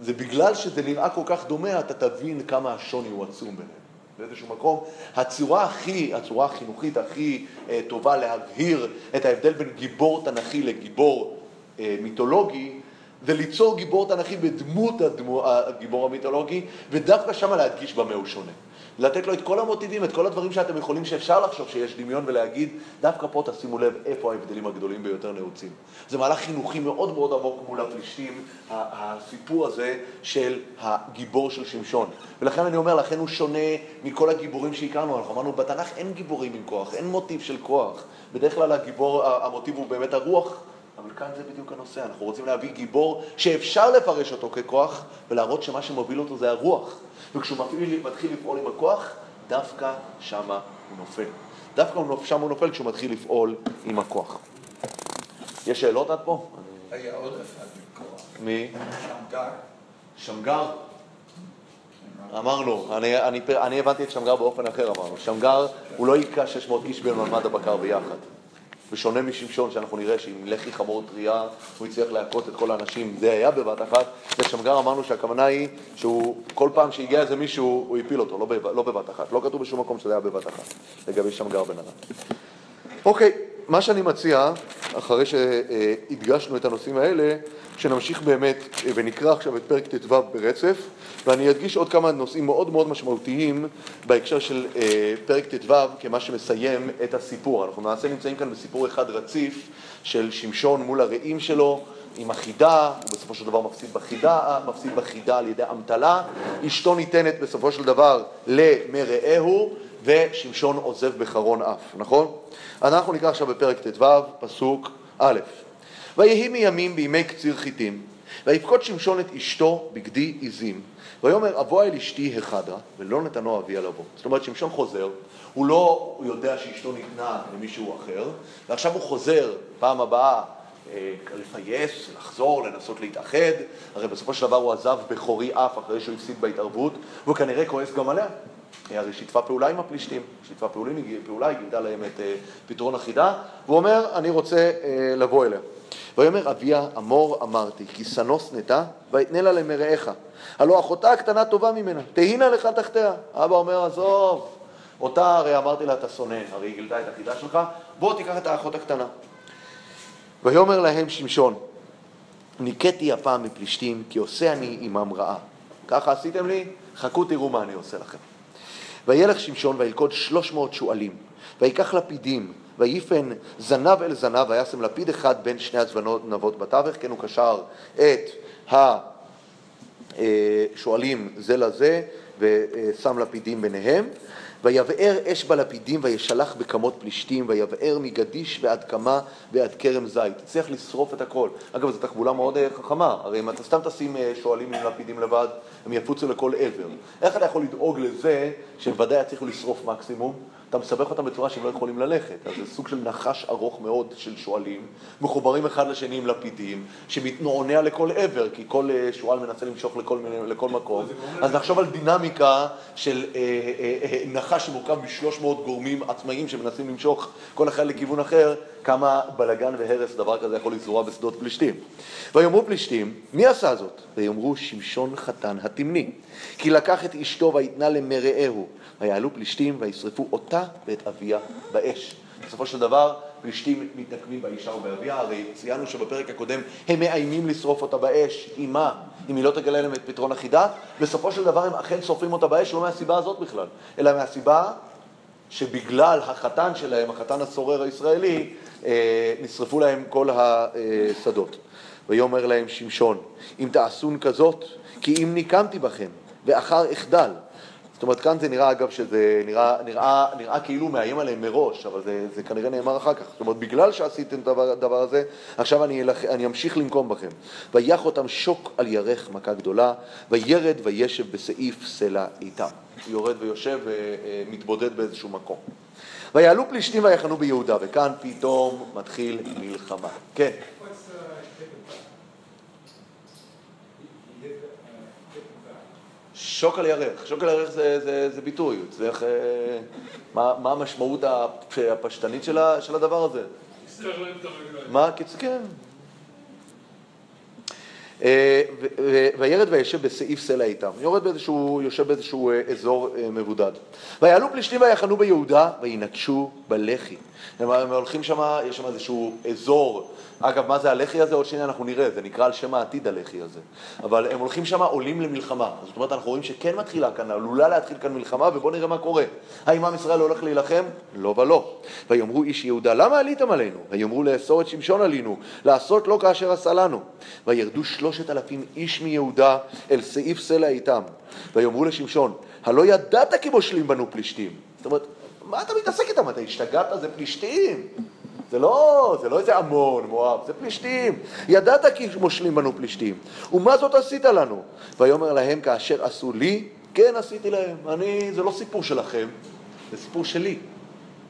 זה בגלל שזה נראה כל כך דומה, אתה תבין כמה השוני הוא עצום ביניהם. באיזשהו מקום, הצורה הכי, הצורה החינוכית הכי אה, טובה להבהיר את ההבדל בין גיבור תנכי לגיבור אה, מיתולוגי, זה ליצור גיבור תנכי בדמות הדמו, הגיבור המיתולוגי, ודווקא שמה להדגיש במה הוא שונה. לתת לו את כל המוטיבים, את כל הדברים שאתם יכולים, שאפשר לחשוב שיש דמיון ולהגיד, דווקא פה תשימו לב איפה ההבדלים הגדולים ביותר נעוצים. זה מהלך חינוכי מאוד מאוד עמוק מול הפלישתים, הסיפור הזה של הגיבור של שמשון. ולכן אני אומר, לכן הוא שונה מכל הגיבורים שהכרנו. אנחנו אמרנו, בתנ"ך אין גיבורים עם כוח, אין מוטיב של כוח. בדרך כלל הגיבור, המוטיב הוא באמת הרוח. אבל כאן זה בדיוק הנושא, אנחנו רוצים להביא גיבור שאפשר לפרש אותו ככוח ולהראות שמה שמוביל אותו זה הרוח. וכשהוא מתחיל, מתחיל לפעול עם הכוח, דווקא שמה הוא נופל. דווקא שם הוא נופל כשהוא מתחיל לפעול עם הכוח. יש שאלות עד פה? היה עוד אחד מכוח. מי? שמגר. שמגר? אמרנו, אני, אני, אני הבנתי את שמגר באופן אחר, אמרנו. שמגר הוא לא היכה 600 איש במעמד הבקר ביחד. בשונה משמשון, שאנחנו נראה שעם לחי חמור טריה הוא הצליח להכות את כל האנשים, זה היה בבת אחת. בשמגר אמרנו שהכוונה היא שהוא, כל פעם שהגיע איזה מישהו, הוא הפיל אותו, לא, לא בבת אחת. לא כתוב בשום מקום שזה היה בבת אחת, לגבי שמגר בן אדם. אוקיי, מה שאני מציע, אחרי שהדגשנו את הנושאים האלה, שנמשיך באמת ונקרא עכשיו את פרק ט"ו ברצף, ואני אדגיש עוד כמה נושאים מאוד מאוד משמעותיים בהקשר של אה, פרק ט"ו כמה שמסיים את הסיפור. אנחנו למעשה נמצאים כאן בסיפור אחד רציף של שמשון מול הרעים שלו, עם החידה, הוא בסופו של דבר מפסיד בחידה, מפסיד בחידה על ידי אמתלה, אשתו ניתנת בסופו של דבר למרעהו, ושמשון עוזב בחרון אף, נכון? אנחנו נקרא עכשיו בפרק ט"ו, פסוק א', ויהי מימים בימי קציר חיטים, ויפקוד שמשון את אשתו בגדי עזים, ויאמר אבוא אל אשתי החדרה, ולא נתנו אביה לבוא. זאת אומרת, שמשון חוזר, הוא לא הוא יודע שאשתו ניתנה למישהו אחר, ועכשיו הוא חוזר פעם הבאה אה, לפייס, לחזור, לנסות להתאחד, הרי בסופו של דבר הוא עזב בכורי אף אחרי שהוא הפסיד בהתערבות, והוא כנראה כועס גם עליה. הרי שיתפה פעולה עם הפלישתים, שיתפה פעולה, היא גידלה להם את אה, פתרון החידה, והוא אומר, אני רוצה אה, לבוא אליה. ויאמר אביה אמור אמרתי כי שנוא שנאתה ואתנה לה למרעך הלא אחותה הקטנה טובה ממנה תהינה לך תחתיה. אבא אומר עזוב אותה הרי אמרתי לה אתה שונא הרי היא גילתה את החידה שלך בוא תיקח את האחות הקטנה. ויאמר להם שמשון ניקטי הפעם מפלישתים כי עושה אני עמם רעה. ככה עשיתם לי חכו תראו מה אני עושה לכם וילך שמשון וילכוד שלוש מאות שועלים ויקח לפידים ויפן זנב אל זנב, וישם לפיד אחד בין שני הזנבות בתווך, כן הוא קשר את השועלים זה לזה, ושם לפידים ביניהם. ויבער אש בלפידים וישלח בכמות פלישתים, ויבער מגדיש ועד קמה ועד כרם זית. הצליח לשרוף את הכל. אגב, זו תחבולה מאוד אה, חכמה, הרי אם אתה סתם תשים אה, שועלים עם לפידים לבד, הם יפוצו לכל עבר. איך אתה יכול לדאוג לזה שהם ודאי יצליחו לשרוף מקסימום? אתה מסבך אותם בצורה שהם לא יכולים ללכת. אז זה סוג של נחש ארוך מאוד של שועלים, מחוברים אחד לשני עם לפידים, שמתנוענע לכל עבר, כי כל אה, שועל מנסה למשוך לכל, לכל מקום. אז נחשוב על דינמיקה של אה, אה, אה, נחש שמורכב מ-300 גורמים עצמאיים שמנסים למשוך כל אחד לכיוון אחר, כמה בלגן והרס דבר כזה יכול לזרוע בשדות פלישתים. ויאמרו פלישתים, מי עשה זאת? ויאמרו שמשון חתן התמני, כי לקח את אשתו ויתנה למרעהו. ויעלו פלישתים וישרפו אותה ואת אביה באש. בסופו של דבר, פלישתים מתנקמים באישה ובאביה, הרי ציינו שבפרק הקודם הם מאיימים לשרוף אותה באש, עם מה? אם היא לא תגלה להם את פתרון החידה, בסופו של דבר הם אכן שורפים אותה באש, לא מהסיבה הזאת בכלל, אלא מהסיבה שבגלל החתן שלהם, החתן הסורר הישראלי, אה, נשרפו להם כל השדות. ויאמר להם שמשון, אם תעשון כזאת, כי אם ניקמתי בכם, ואחר אחדל, זאת אומרת, כאן זה נראה, אגב, שזה נראה, נראה, נראה כאילו מאיים עליהם מראש, אבל זה, זה כנראה נאמר אחר כך. זאת אומרת, בגלל שעשיתם את הדבר הזה, עכשיו אני, אלח, אני אמשיך לנקום בכם. ויח אותם שוק על ירך מכה גדולה, וירד וישב בסעיף סלע איתם. יורד ויושב ומתבודד באיזשהו מקום. ויעלו פלישתים ויחנו ביהודה, וכאן פתאום מתחיל מלחמה. כן. שוק על ירך. שוק על ירך זה, זה, זה ביטוי, צריך... אה, מה, מה המשמעות הפשטנית של, ה, של הדבר הזה? מה? כן. אה, וירד וישב בסעיף סלע איתם. יורד באיזשהו, יושב באיזשהו אה, אזור מבודד. ויעלו פלישתים ויחנו ביהודה וינקשו בלחי. הם הולכים שם, יש שם איזשהו אזור אגב, מה זה הלח"י הזה? עוד שנייה אנחנו נראה, זה נקרא על שם העתיד הלח"י הזה. אבל הם הולכים שם, עולים למלחמה. זאת אומרת, אנחנו רואים שכן מתחילה כאן, עלולה להתחיל כאן מלחמה, ובואו נראה מה קורה. האם עם ישראל הולך להילחם? לא ולא. ויאמרו איש יהודה, למה עליתם עלינו? ויאמרו לאסור את שמשון עלינו, לעשות לא כאשר עשה לנו. וירדו שלושת אלפים איש מיהודה אל סעיף סלע איתם. ויאמרו לשמשון, הלא ידעת כי מושלים בנו פלישתים. זאת אומרת, מה אתה מתעסק איתם? אתה השתגעת? זה פלישתים. זה לא, זה לא איזה המון, מואב, זה פלישתים. ידעת כי מושלים בנו פלישתים. ומה זאת עשית לנו? ויאמר להם, כאשר עשו לי, כן עשיתי להם. אני, זה לא סיפור שלכם, זה סיפור שלי.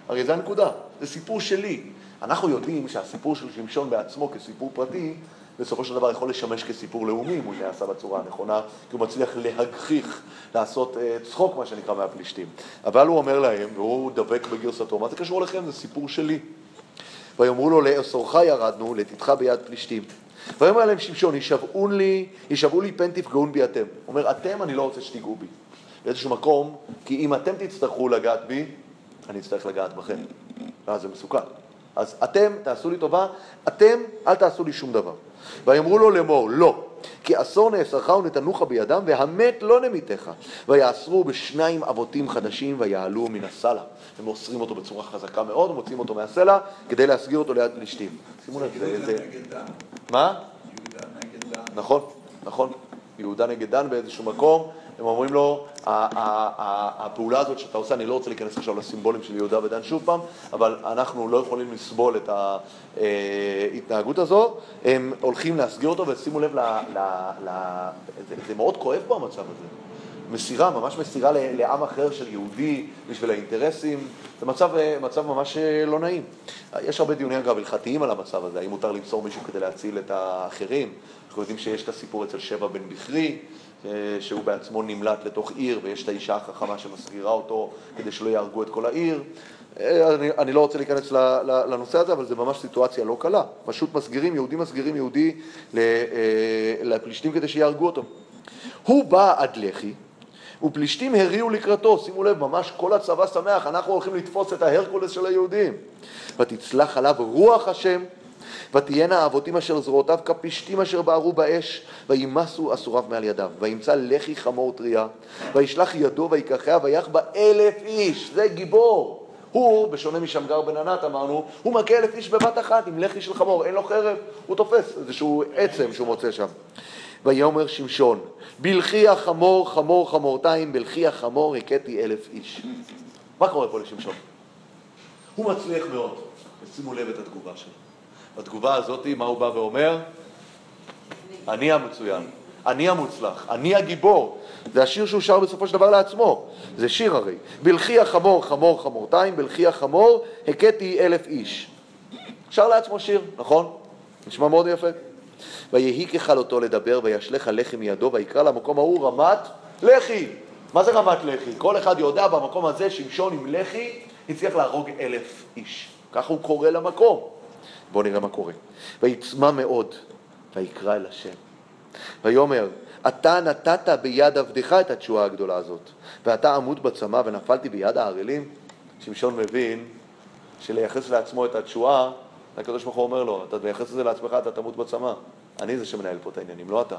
הרי זה הנקודה, זה סיפור שלי. אנחנו יודעים שהסיפור של שמשון בעצמו כסיפור פרטי, בסופו של דבר יכול לשמש כסיפור לאומי אם הוא נעשה בצורה הנכונה, כי הוא מצליח להגחיך, לעשות uh, צחוק, מה שנקרא, מהפלישתים. אבל הוא אומר להם, והוא דבק בגרסתו, מה זה קשור אליכם? זה סיפור שלי. ויאמרו לו לאסורך ירדנו, לתתך ביד פלישתים. ויאמר להם שמשון, ישבעו לי, ישבעו לי פן תפגעון בי אתם. הוא אומר, אתם אני לא רוצה שתיגעו בי. באיזשהו מקום, כי אם אתם תצטרכו לגעת בי, אני אצטרך לגעת בכם. ואז זה מסוכן. אז אתם, תעשו לי טובה, אתם, אל תעשו לי שום דבר. ויאמרו לו לאמור, לא, כי אסור נאסרך ונתנוך בידם, והמת לא נמיתך. ויאסרו בשניים אבותים חדשים ויעלו מן הסלע. הם אוסרים אותו בצורה חזקה מאוד, מוציאים אותו מהסלע, כדי להסגיר אותו ליד פלישתים. שימו לב, זה... יהודה נגד דן. מה? יהודה נגד דן. נכון, נכון. יהודה נגד דן באיזשהו מקום, הם אומרים לו, הפעולה הזאת שאתה עושה, אני לא רוצה להיכנס עכשיו לסימבולים של יהודה ודן שוב פעם, אבל אנחנו לא יכולים לסבול את ההתנהגות הזו, הם הולכים להסגיר אותו, ושימו לב, ל, ל, ל, זה, זה מאוד כואב פה המצב הזה. מסירה, ממש מסירה לעם אחר של יהודי בשביל האינטרסים, זה מצב, מצב ממש לא נעים. יש הרבה דיונים אגב הלכתיים על המצב הזה, האם מותר למסור מישהו כדי להציל את האחרים. אנחנו יודעים שיש את הסיפור אצל שבע בן בכרי, אה, שהוא בעצמו נמלט לתוך עיר ויש את האישה החכמה שמסגירה אותו כדי שלא יהרגו את כל העיר. אה, אני, אני לא רוצה להיכנס לנושא הזה, אבל זו ממש סיטואציה לא קלה. פשוט מסגירים, יהודים מסגירים יהודי אה, לפלישתים כדי שיהרגו אותו. הוא בא עד לחי, ופלישתים הריעו לקראתו, שימו לב, ממש כל הצבא שמח, אנחנו הולכים לתפוס את ההרקולס של היהודים. ותצלח עליו רוח השם, ותהיינה האבותים אשר זרועותיו כפשתים אשר בערו באש, וימסו אסוריו מעל ידיו. וימצא לחי חמור טריה, וישלח ידו ויקחיה, ויח בה אלף איש, זה גיבור. הוא, בשונה משמגר בן ענת אמרנו, הוא מכה אלף איש בבת אחת עם לחי של חמור, אין לו חרב, הוא תופס איזשהו עצם שהוא מוצא שם. ויאמר שמשון, בלכי החמור חמור חמורתיים, בלכי החמור הכיתי אלף איש. מה קורה פה לשמשון? הוא מצליח מאוד, ושימו לב את התגובה שלו. בתגובה הזאת, מה הוא בא ואומר? אני המצוין, אני המוצלח, אני הגיבור. זה השיר שהוא שר בסופו של דבר לעצמו. זה שיר הרי. בלכי החמור חמור חמורתיים, בלכי החמור הכיתי אלף איש. שר לעצמו שיר, נכון? נשמע מאוד יפה. ויהי ככלותו לדבר, וישלך הלחם מידו, ויקרא למקום ההוא רמת לחי. מה זה רמת לחי? כל אחד יודע במקום הזה, שמשון עם לחי הצליח להרוג אלף איש. ככה הוא קורא למקום. בואו נראה מה קורה. ויצמא מאוד, ויקרא אל השם. ויאמר, אתה נתת ביד עבדך את התשועה הגדולה הזאת, ואתה עמוד בצמא ונפלתי ביד הערלים. שמשון מבין שלייחס לעצמו את התשועה, הקדוש ברוך הוא אומר לו, אתה מייחס את זה לעצמך, אתה תמות בצמא. אני זה שמנהל פה את העניינים, לא אתה.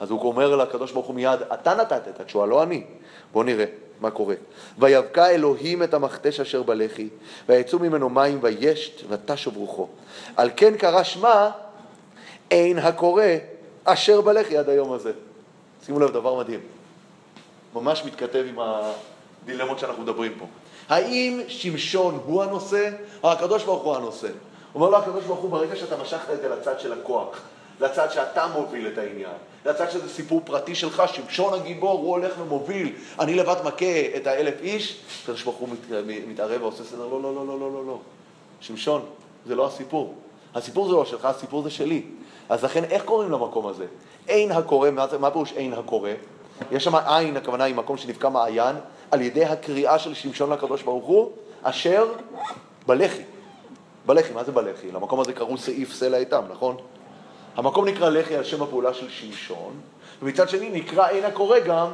אז הוא אומר לקדוש ברוך הוא מיד, אתה נתת את התשועה, לא אני. בואו נראה מה קורה. ויבקע אלוהים את המכתש אשר בלחי, ויצאו ממנו מים וישת ותשוב רוחו. על כן קרא שמה, אין הקורא אשר בלחי עד היום הזה. שימו לב, דבר מדהים. ממש מתכתב עם הדילמות שאנחנו מדברים פה. האם שמשון הוא הנושא, או הקדוש ברוך הוא הנושא? אומר לו הקדוש ברוך הוא, ברגע שאתה משכת את זה לצד של הכוח, לצד שאתה מוביל את העניין, לצד שזה סיפור פרטי שלך, שמשון הגיבור, הוא הולך ומוביל, אני לבד מכה את האלף איש, הקדוש ברוך הוא מת, מתערב ועושה סדר, לא, לא, לא, לא, לא, לא, לא. שמשון, זה לא הסיפור. הסיפור זה לא שלך, הסיפור זה שלי. אז לכן, איך קוראים למקום הזה? אין הקורא, מה, מה פירוש אין הקורא? יש שם עין, הכוונה היא מקום שנבקע מעיין, על ידי הקריאה של שמשון לקדוש ברוך הוא, אשר בלחי. בלחי, מה זה בלחי? למקום הזה קראו סעיף סלע איתם, נכון? המקום נקרא לחי על שם הפעולה של שמשון, ומצד שני נקרא אין הקורא גם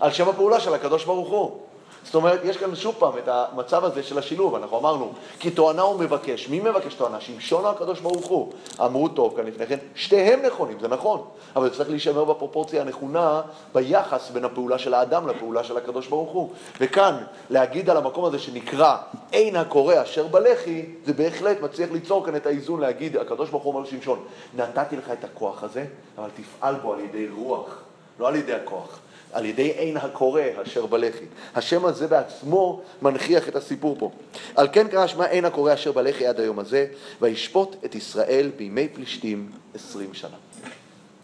על שם הפעולה של הקדוש ברוך הוא. זאת אומרת, יש כאן שוב פעם את המצב הזה של השילוב, אנחנו אמרנו, כי תואנה הוא מבקש. מי מבקש תואנה? שמשון הקדוש ברוך הוא? אמרו טוב כאן לפני כן, שתיהם נכונים, זה נכון, אבל זה צריך להישמר בפרופורציה הנכונה ביחס בין הפעולה של האדם לפעולה של הקדוש ברוך הוא. וכאן, להגיד על המקום הזה שנקרא אין הקורא אשר בלחי, זה בהחלט מצליח ליצור כאן את האיזון להגיד, הקדוש ברוך הוא אומר לשמשון, נתתי לך את הכוח הזה, אבל תפעל בו על ידי רוח, לא על ידי הכוח. על ידי עין הקורא אשר בלחי. השם הזה בעצמו מנכיח את הסיפור פה. על כן קרא שמה עין הקורא אשר בלחי עד היום הזה, וישפוט את ישראל בימי פלישתים עשרים שנה.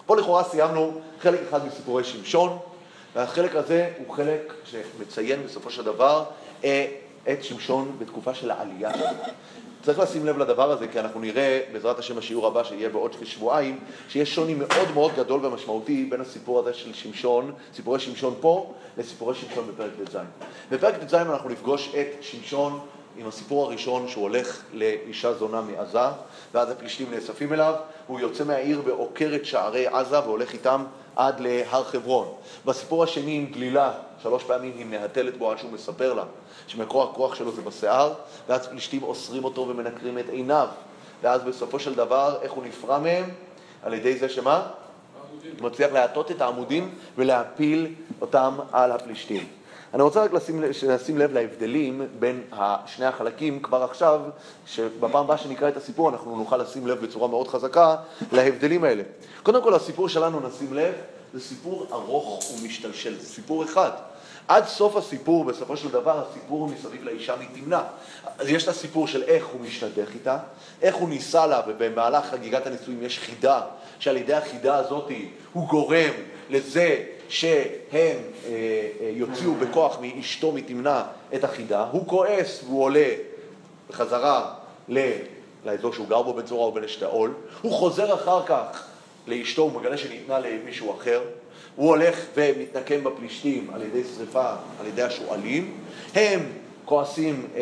פה לכאורה סיימנו חלק אחד מסיפורי שמשון, והחלק הזה הוא חלק שמציין בסופו של דבר אה, את שמשון בתקופה של העלייה. צריך לשים לב לדבר הזה, כי אנחנו נראה בעזרת השם בשיעור הבא שיהיה בעוד כשבועיים, שיש שוני מאוד מאוד גדול ומשמעותי בין הסיפור הזה של שמשון, סיפורי שמשון פה, לסיפורי שמשון בפרק ט"ז. בפרק ט"ז אנחנו נפגוש את שמשון עם הסיפור הראשון שהוא הולך לאישה זונה מעזה, ואז הפלישתים נאספים אליו, הוא יוצא מהעיר ועוקר את שערי עזה והולך איתם עד להר חברון. בסיפור השני עם גלילה, שלוש פעמים היא מהתלת בו עד שהוא מספר לה שמקור הכוח שלו זה בשיער, ואז פלישתים אוסרים אותו ומנקרים את עיניו. ואז בסופו של דבר, איך הוא נפרע מהם? על ידי זה שמה? הוא מצליח להטות את העמודים ולהפיל אותם על הפלישתים. אני רוצה רק לשים, לשים לב להבדלים בין שני החלקים כבר עכשיו, שבפעם הבאה שנקרא את הסיפור אנחנו נוכל לשים לב בצורה מאוד חזקה להבדלים האלה. קודם כל הסיפור שלנו, נשים לב, זה סיפור ארוך ומשתלשל, זה סיפור אחד. עד סוף הסיפור, בסופו של דבר, הסיפור הוא מסביב לאישה מתמנה. אז יש את הסיפור של איך הוא משתדך איתה, איך הוא ניסה לה, ובמהלך חגיגת הנישואים יש חידה, שעל ידי החידה הזאת הוא גורם לזה שהם אה, אה, יוציאו בכוח מאשתו מתמנה את החידה, הוא כועס והוא עולה בחזרה. לאזור שהוא גר בו בצורה או בנשתאול, הוא חוזר אחר כך לאשתו, הוא מגלה שניתנה למישהו אחר, הוא הולך ומתנקם בפלישתים על ידי שריפה, על ידי השועלים, הם כועסים אה,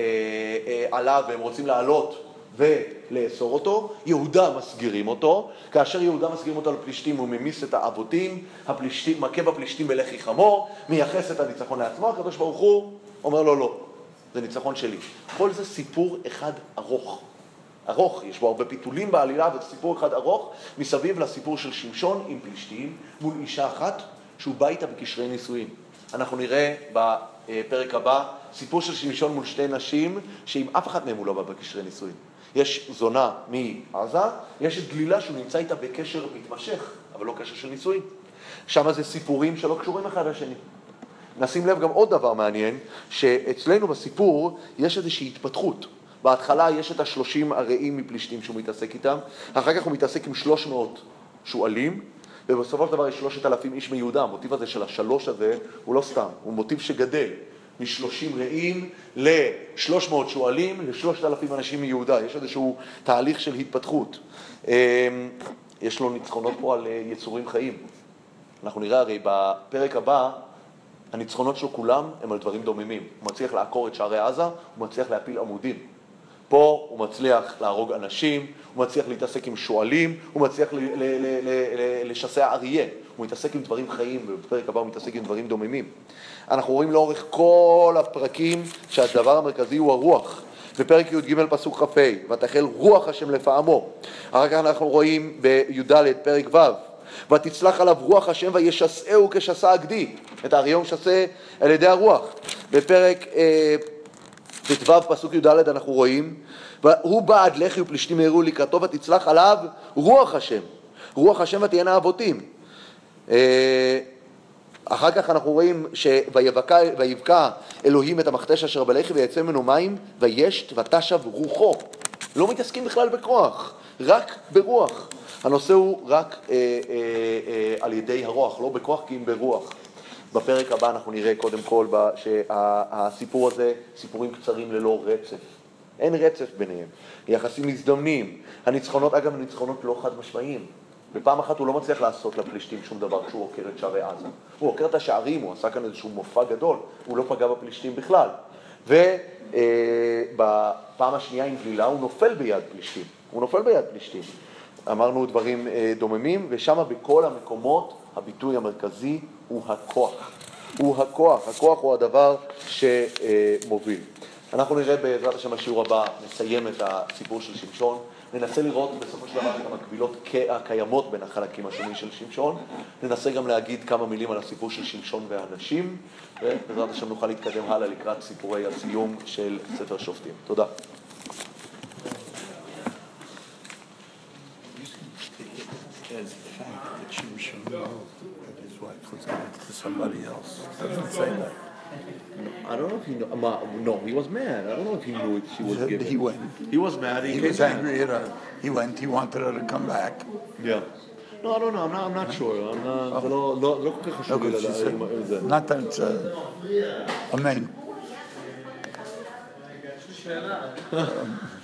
אה, עליו והם רוצים לעלות ולאסור אותו, יהודה מסגירים אותו, כאשר יהודה מסגירים אותו לפלישתים הוא ממיס את האבותים, הפלישתים, מכה בפלישתים בלחי חמור, מייחס את הניצחון לעצמו, הקדוש ברוך הוא אומר לו לא, זה ניצחון שלי. כל זה סיפור אחד ארוך. ארוך, יש בו הרבה פיתולים בעלילה, וזה סיפור אחד ארוך, מסביב לסיפור של שמשון עם פלישתים, מול אישה אחת שהוא בא איתה בקשרי נישואין. אנחנו נראה בפרק הבא, סיפור של שמשון מול שתי נשים, שעם אף אחת מהן הוא לא בא בקשרי נישואין. יש זונה מעזה, יש את גלילה שהוא נמצא איתה בקשר מתמשך, אבל לא קשר של נישואין. שם זה סיפורים שלא קשורים אחד לשני. נשים לב גם עוד דבר מעניין, שאצלנו בסיפור יש איזושהי התפתחות. בהתחלה יש את השלושים הרעים מפלישתים שהוא מתעסק איתם, אחר כך הוא מתעסק עם שלוש מאות שועלים, ובסופו של דבר יש שלושת אלפים איש מיהודה. המוטיב הזה של השלוש הזה הוא לא סתם, הוא מוטיב שגדל. משלושים רעים לשלוש מאות שועלים לשלושת אלפים אנשים מיהודה. יש איזשהו תהליך של התפתחות. אמ, יש לו ניצחונות פה על אה, יצורים חיים. אנחנו נראה הרי בפרק הבא, הניצחונות שלו כולם הם על דברים דוממים. הוא מצליח לעקור את שערי עזה, הוא מצליח להפיל עמודים. פה הוא מצליח להרוג אנשים, הוא מצליח להתעסק עם שועלים, הוא מצליח לשסע אריה, הוא מתעסק עם דברים חיים, ובפרק הבא הוא מתעסק עם דברים דוממים. אנחנו רואים לאורך כל הפרקים שהדבר המרכזי הוא הרוח. בפרק י"ג פסוק כ"ה, ותחל רוח השם לפעמו. אחר כך אנחנו רואים בי"ד פרק ו', ותצלח עליו רוח השם וישסעהו כשסע הגדי. את האריה הוא משסה על ידי הרוח. בפרק אה, ט"ו פסוק י"ד אנחנו רואים, והוא בעד לחי ופלישתים מהרו לקראתו ותצלח עליו רוח השם. רוח השם ותהיינה אבותים. אה, אחר כך אנחנו רואים שויבקע אלוהים את המכתש אשר בלחי ויצא ממנו מים וישת ותשב רוחו. לא מתעסקים בכלל בכוח, רק ברוח. הנושא הוא רק אה, אה, אה, על ידי הרוח, לא בכוח כי אם ברוח. בפרק הבא אנחנו נראה קודם כל שהסיפור הזה, סיפורים קצרים ללא רצף. אין רצף ביניהם. יחסים מזדמנים. הניצחונות, אגב, ניצחונות לא חד משמעיים. ופעם אחת הוא לא מצליח לעשות לפלישתים שום דבר כשהוא עוקר את שערי עזה. הוא עוקר את השערים, הוא עשה כאן איזשהו מופע גדול, הוא לא פגע בפלישתים בכלל. ובפעם השנייה עם גלילה הוא נופל ביד פלישתים. הוא נופל ביד פלישתים. אמרנו דברים אה, דוממים, ושם בכל המקומות הביטוי המרכזי הוא הכוח. הוא הכוח, הכוח הוא הדבר שמוביל. אנחנו נראה בעזרת השם בשיעור הבא, נסיים את הסיפור של שמשון, ננסה לראות בסופו של דבר את המקבילות הקיימות בין החלקים השונים של שמשון, ננסה גם להגיד כמה מילים על הסיפור של שמשון והנשים, ובעזרת השם נוכל להתקדם הלאה לקראת סיפורי הסיום של ספר שופטים. תודה. fact that Shimshon know that his wife was given to somebody else. Doesn't say that. I don't know if he knew, no, he was mad. I don't know if he knew it, she was He- given. he went. He was mad. He, He came was back. angry at her. He went, he wanted her to come back. Yeah. No, I don't know. I'm not, I'm not sure. I'm not, זה לא, לא, לא כל כך No, חשוב לי because she לדעת said, אם אם זה. not that it's a, a man.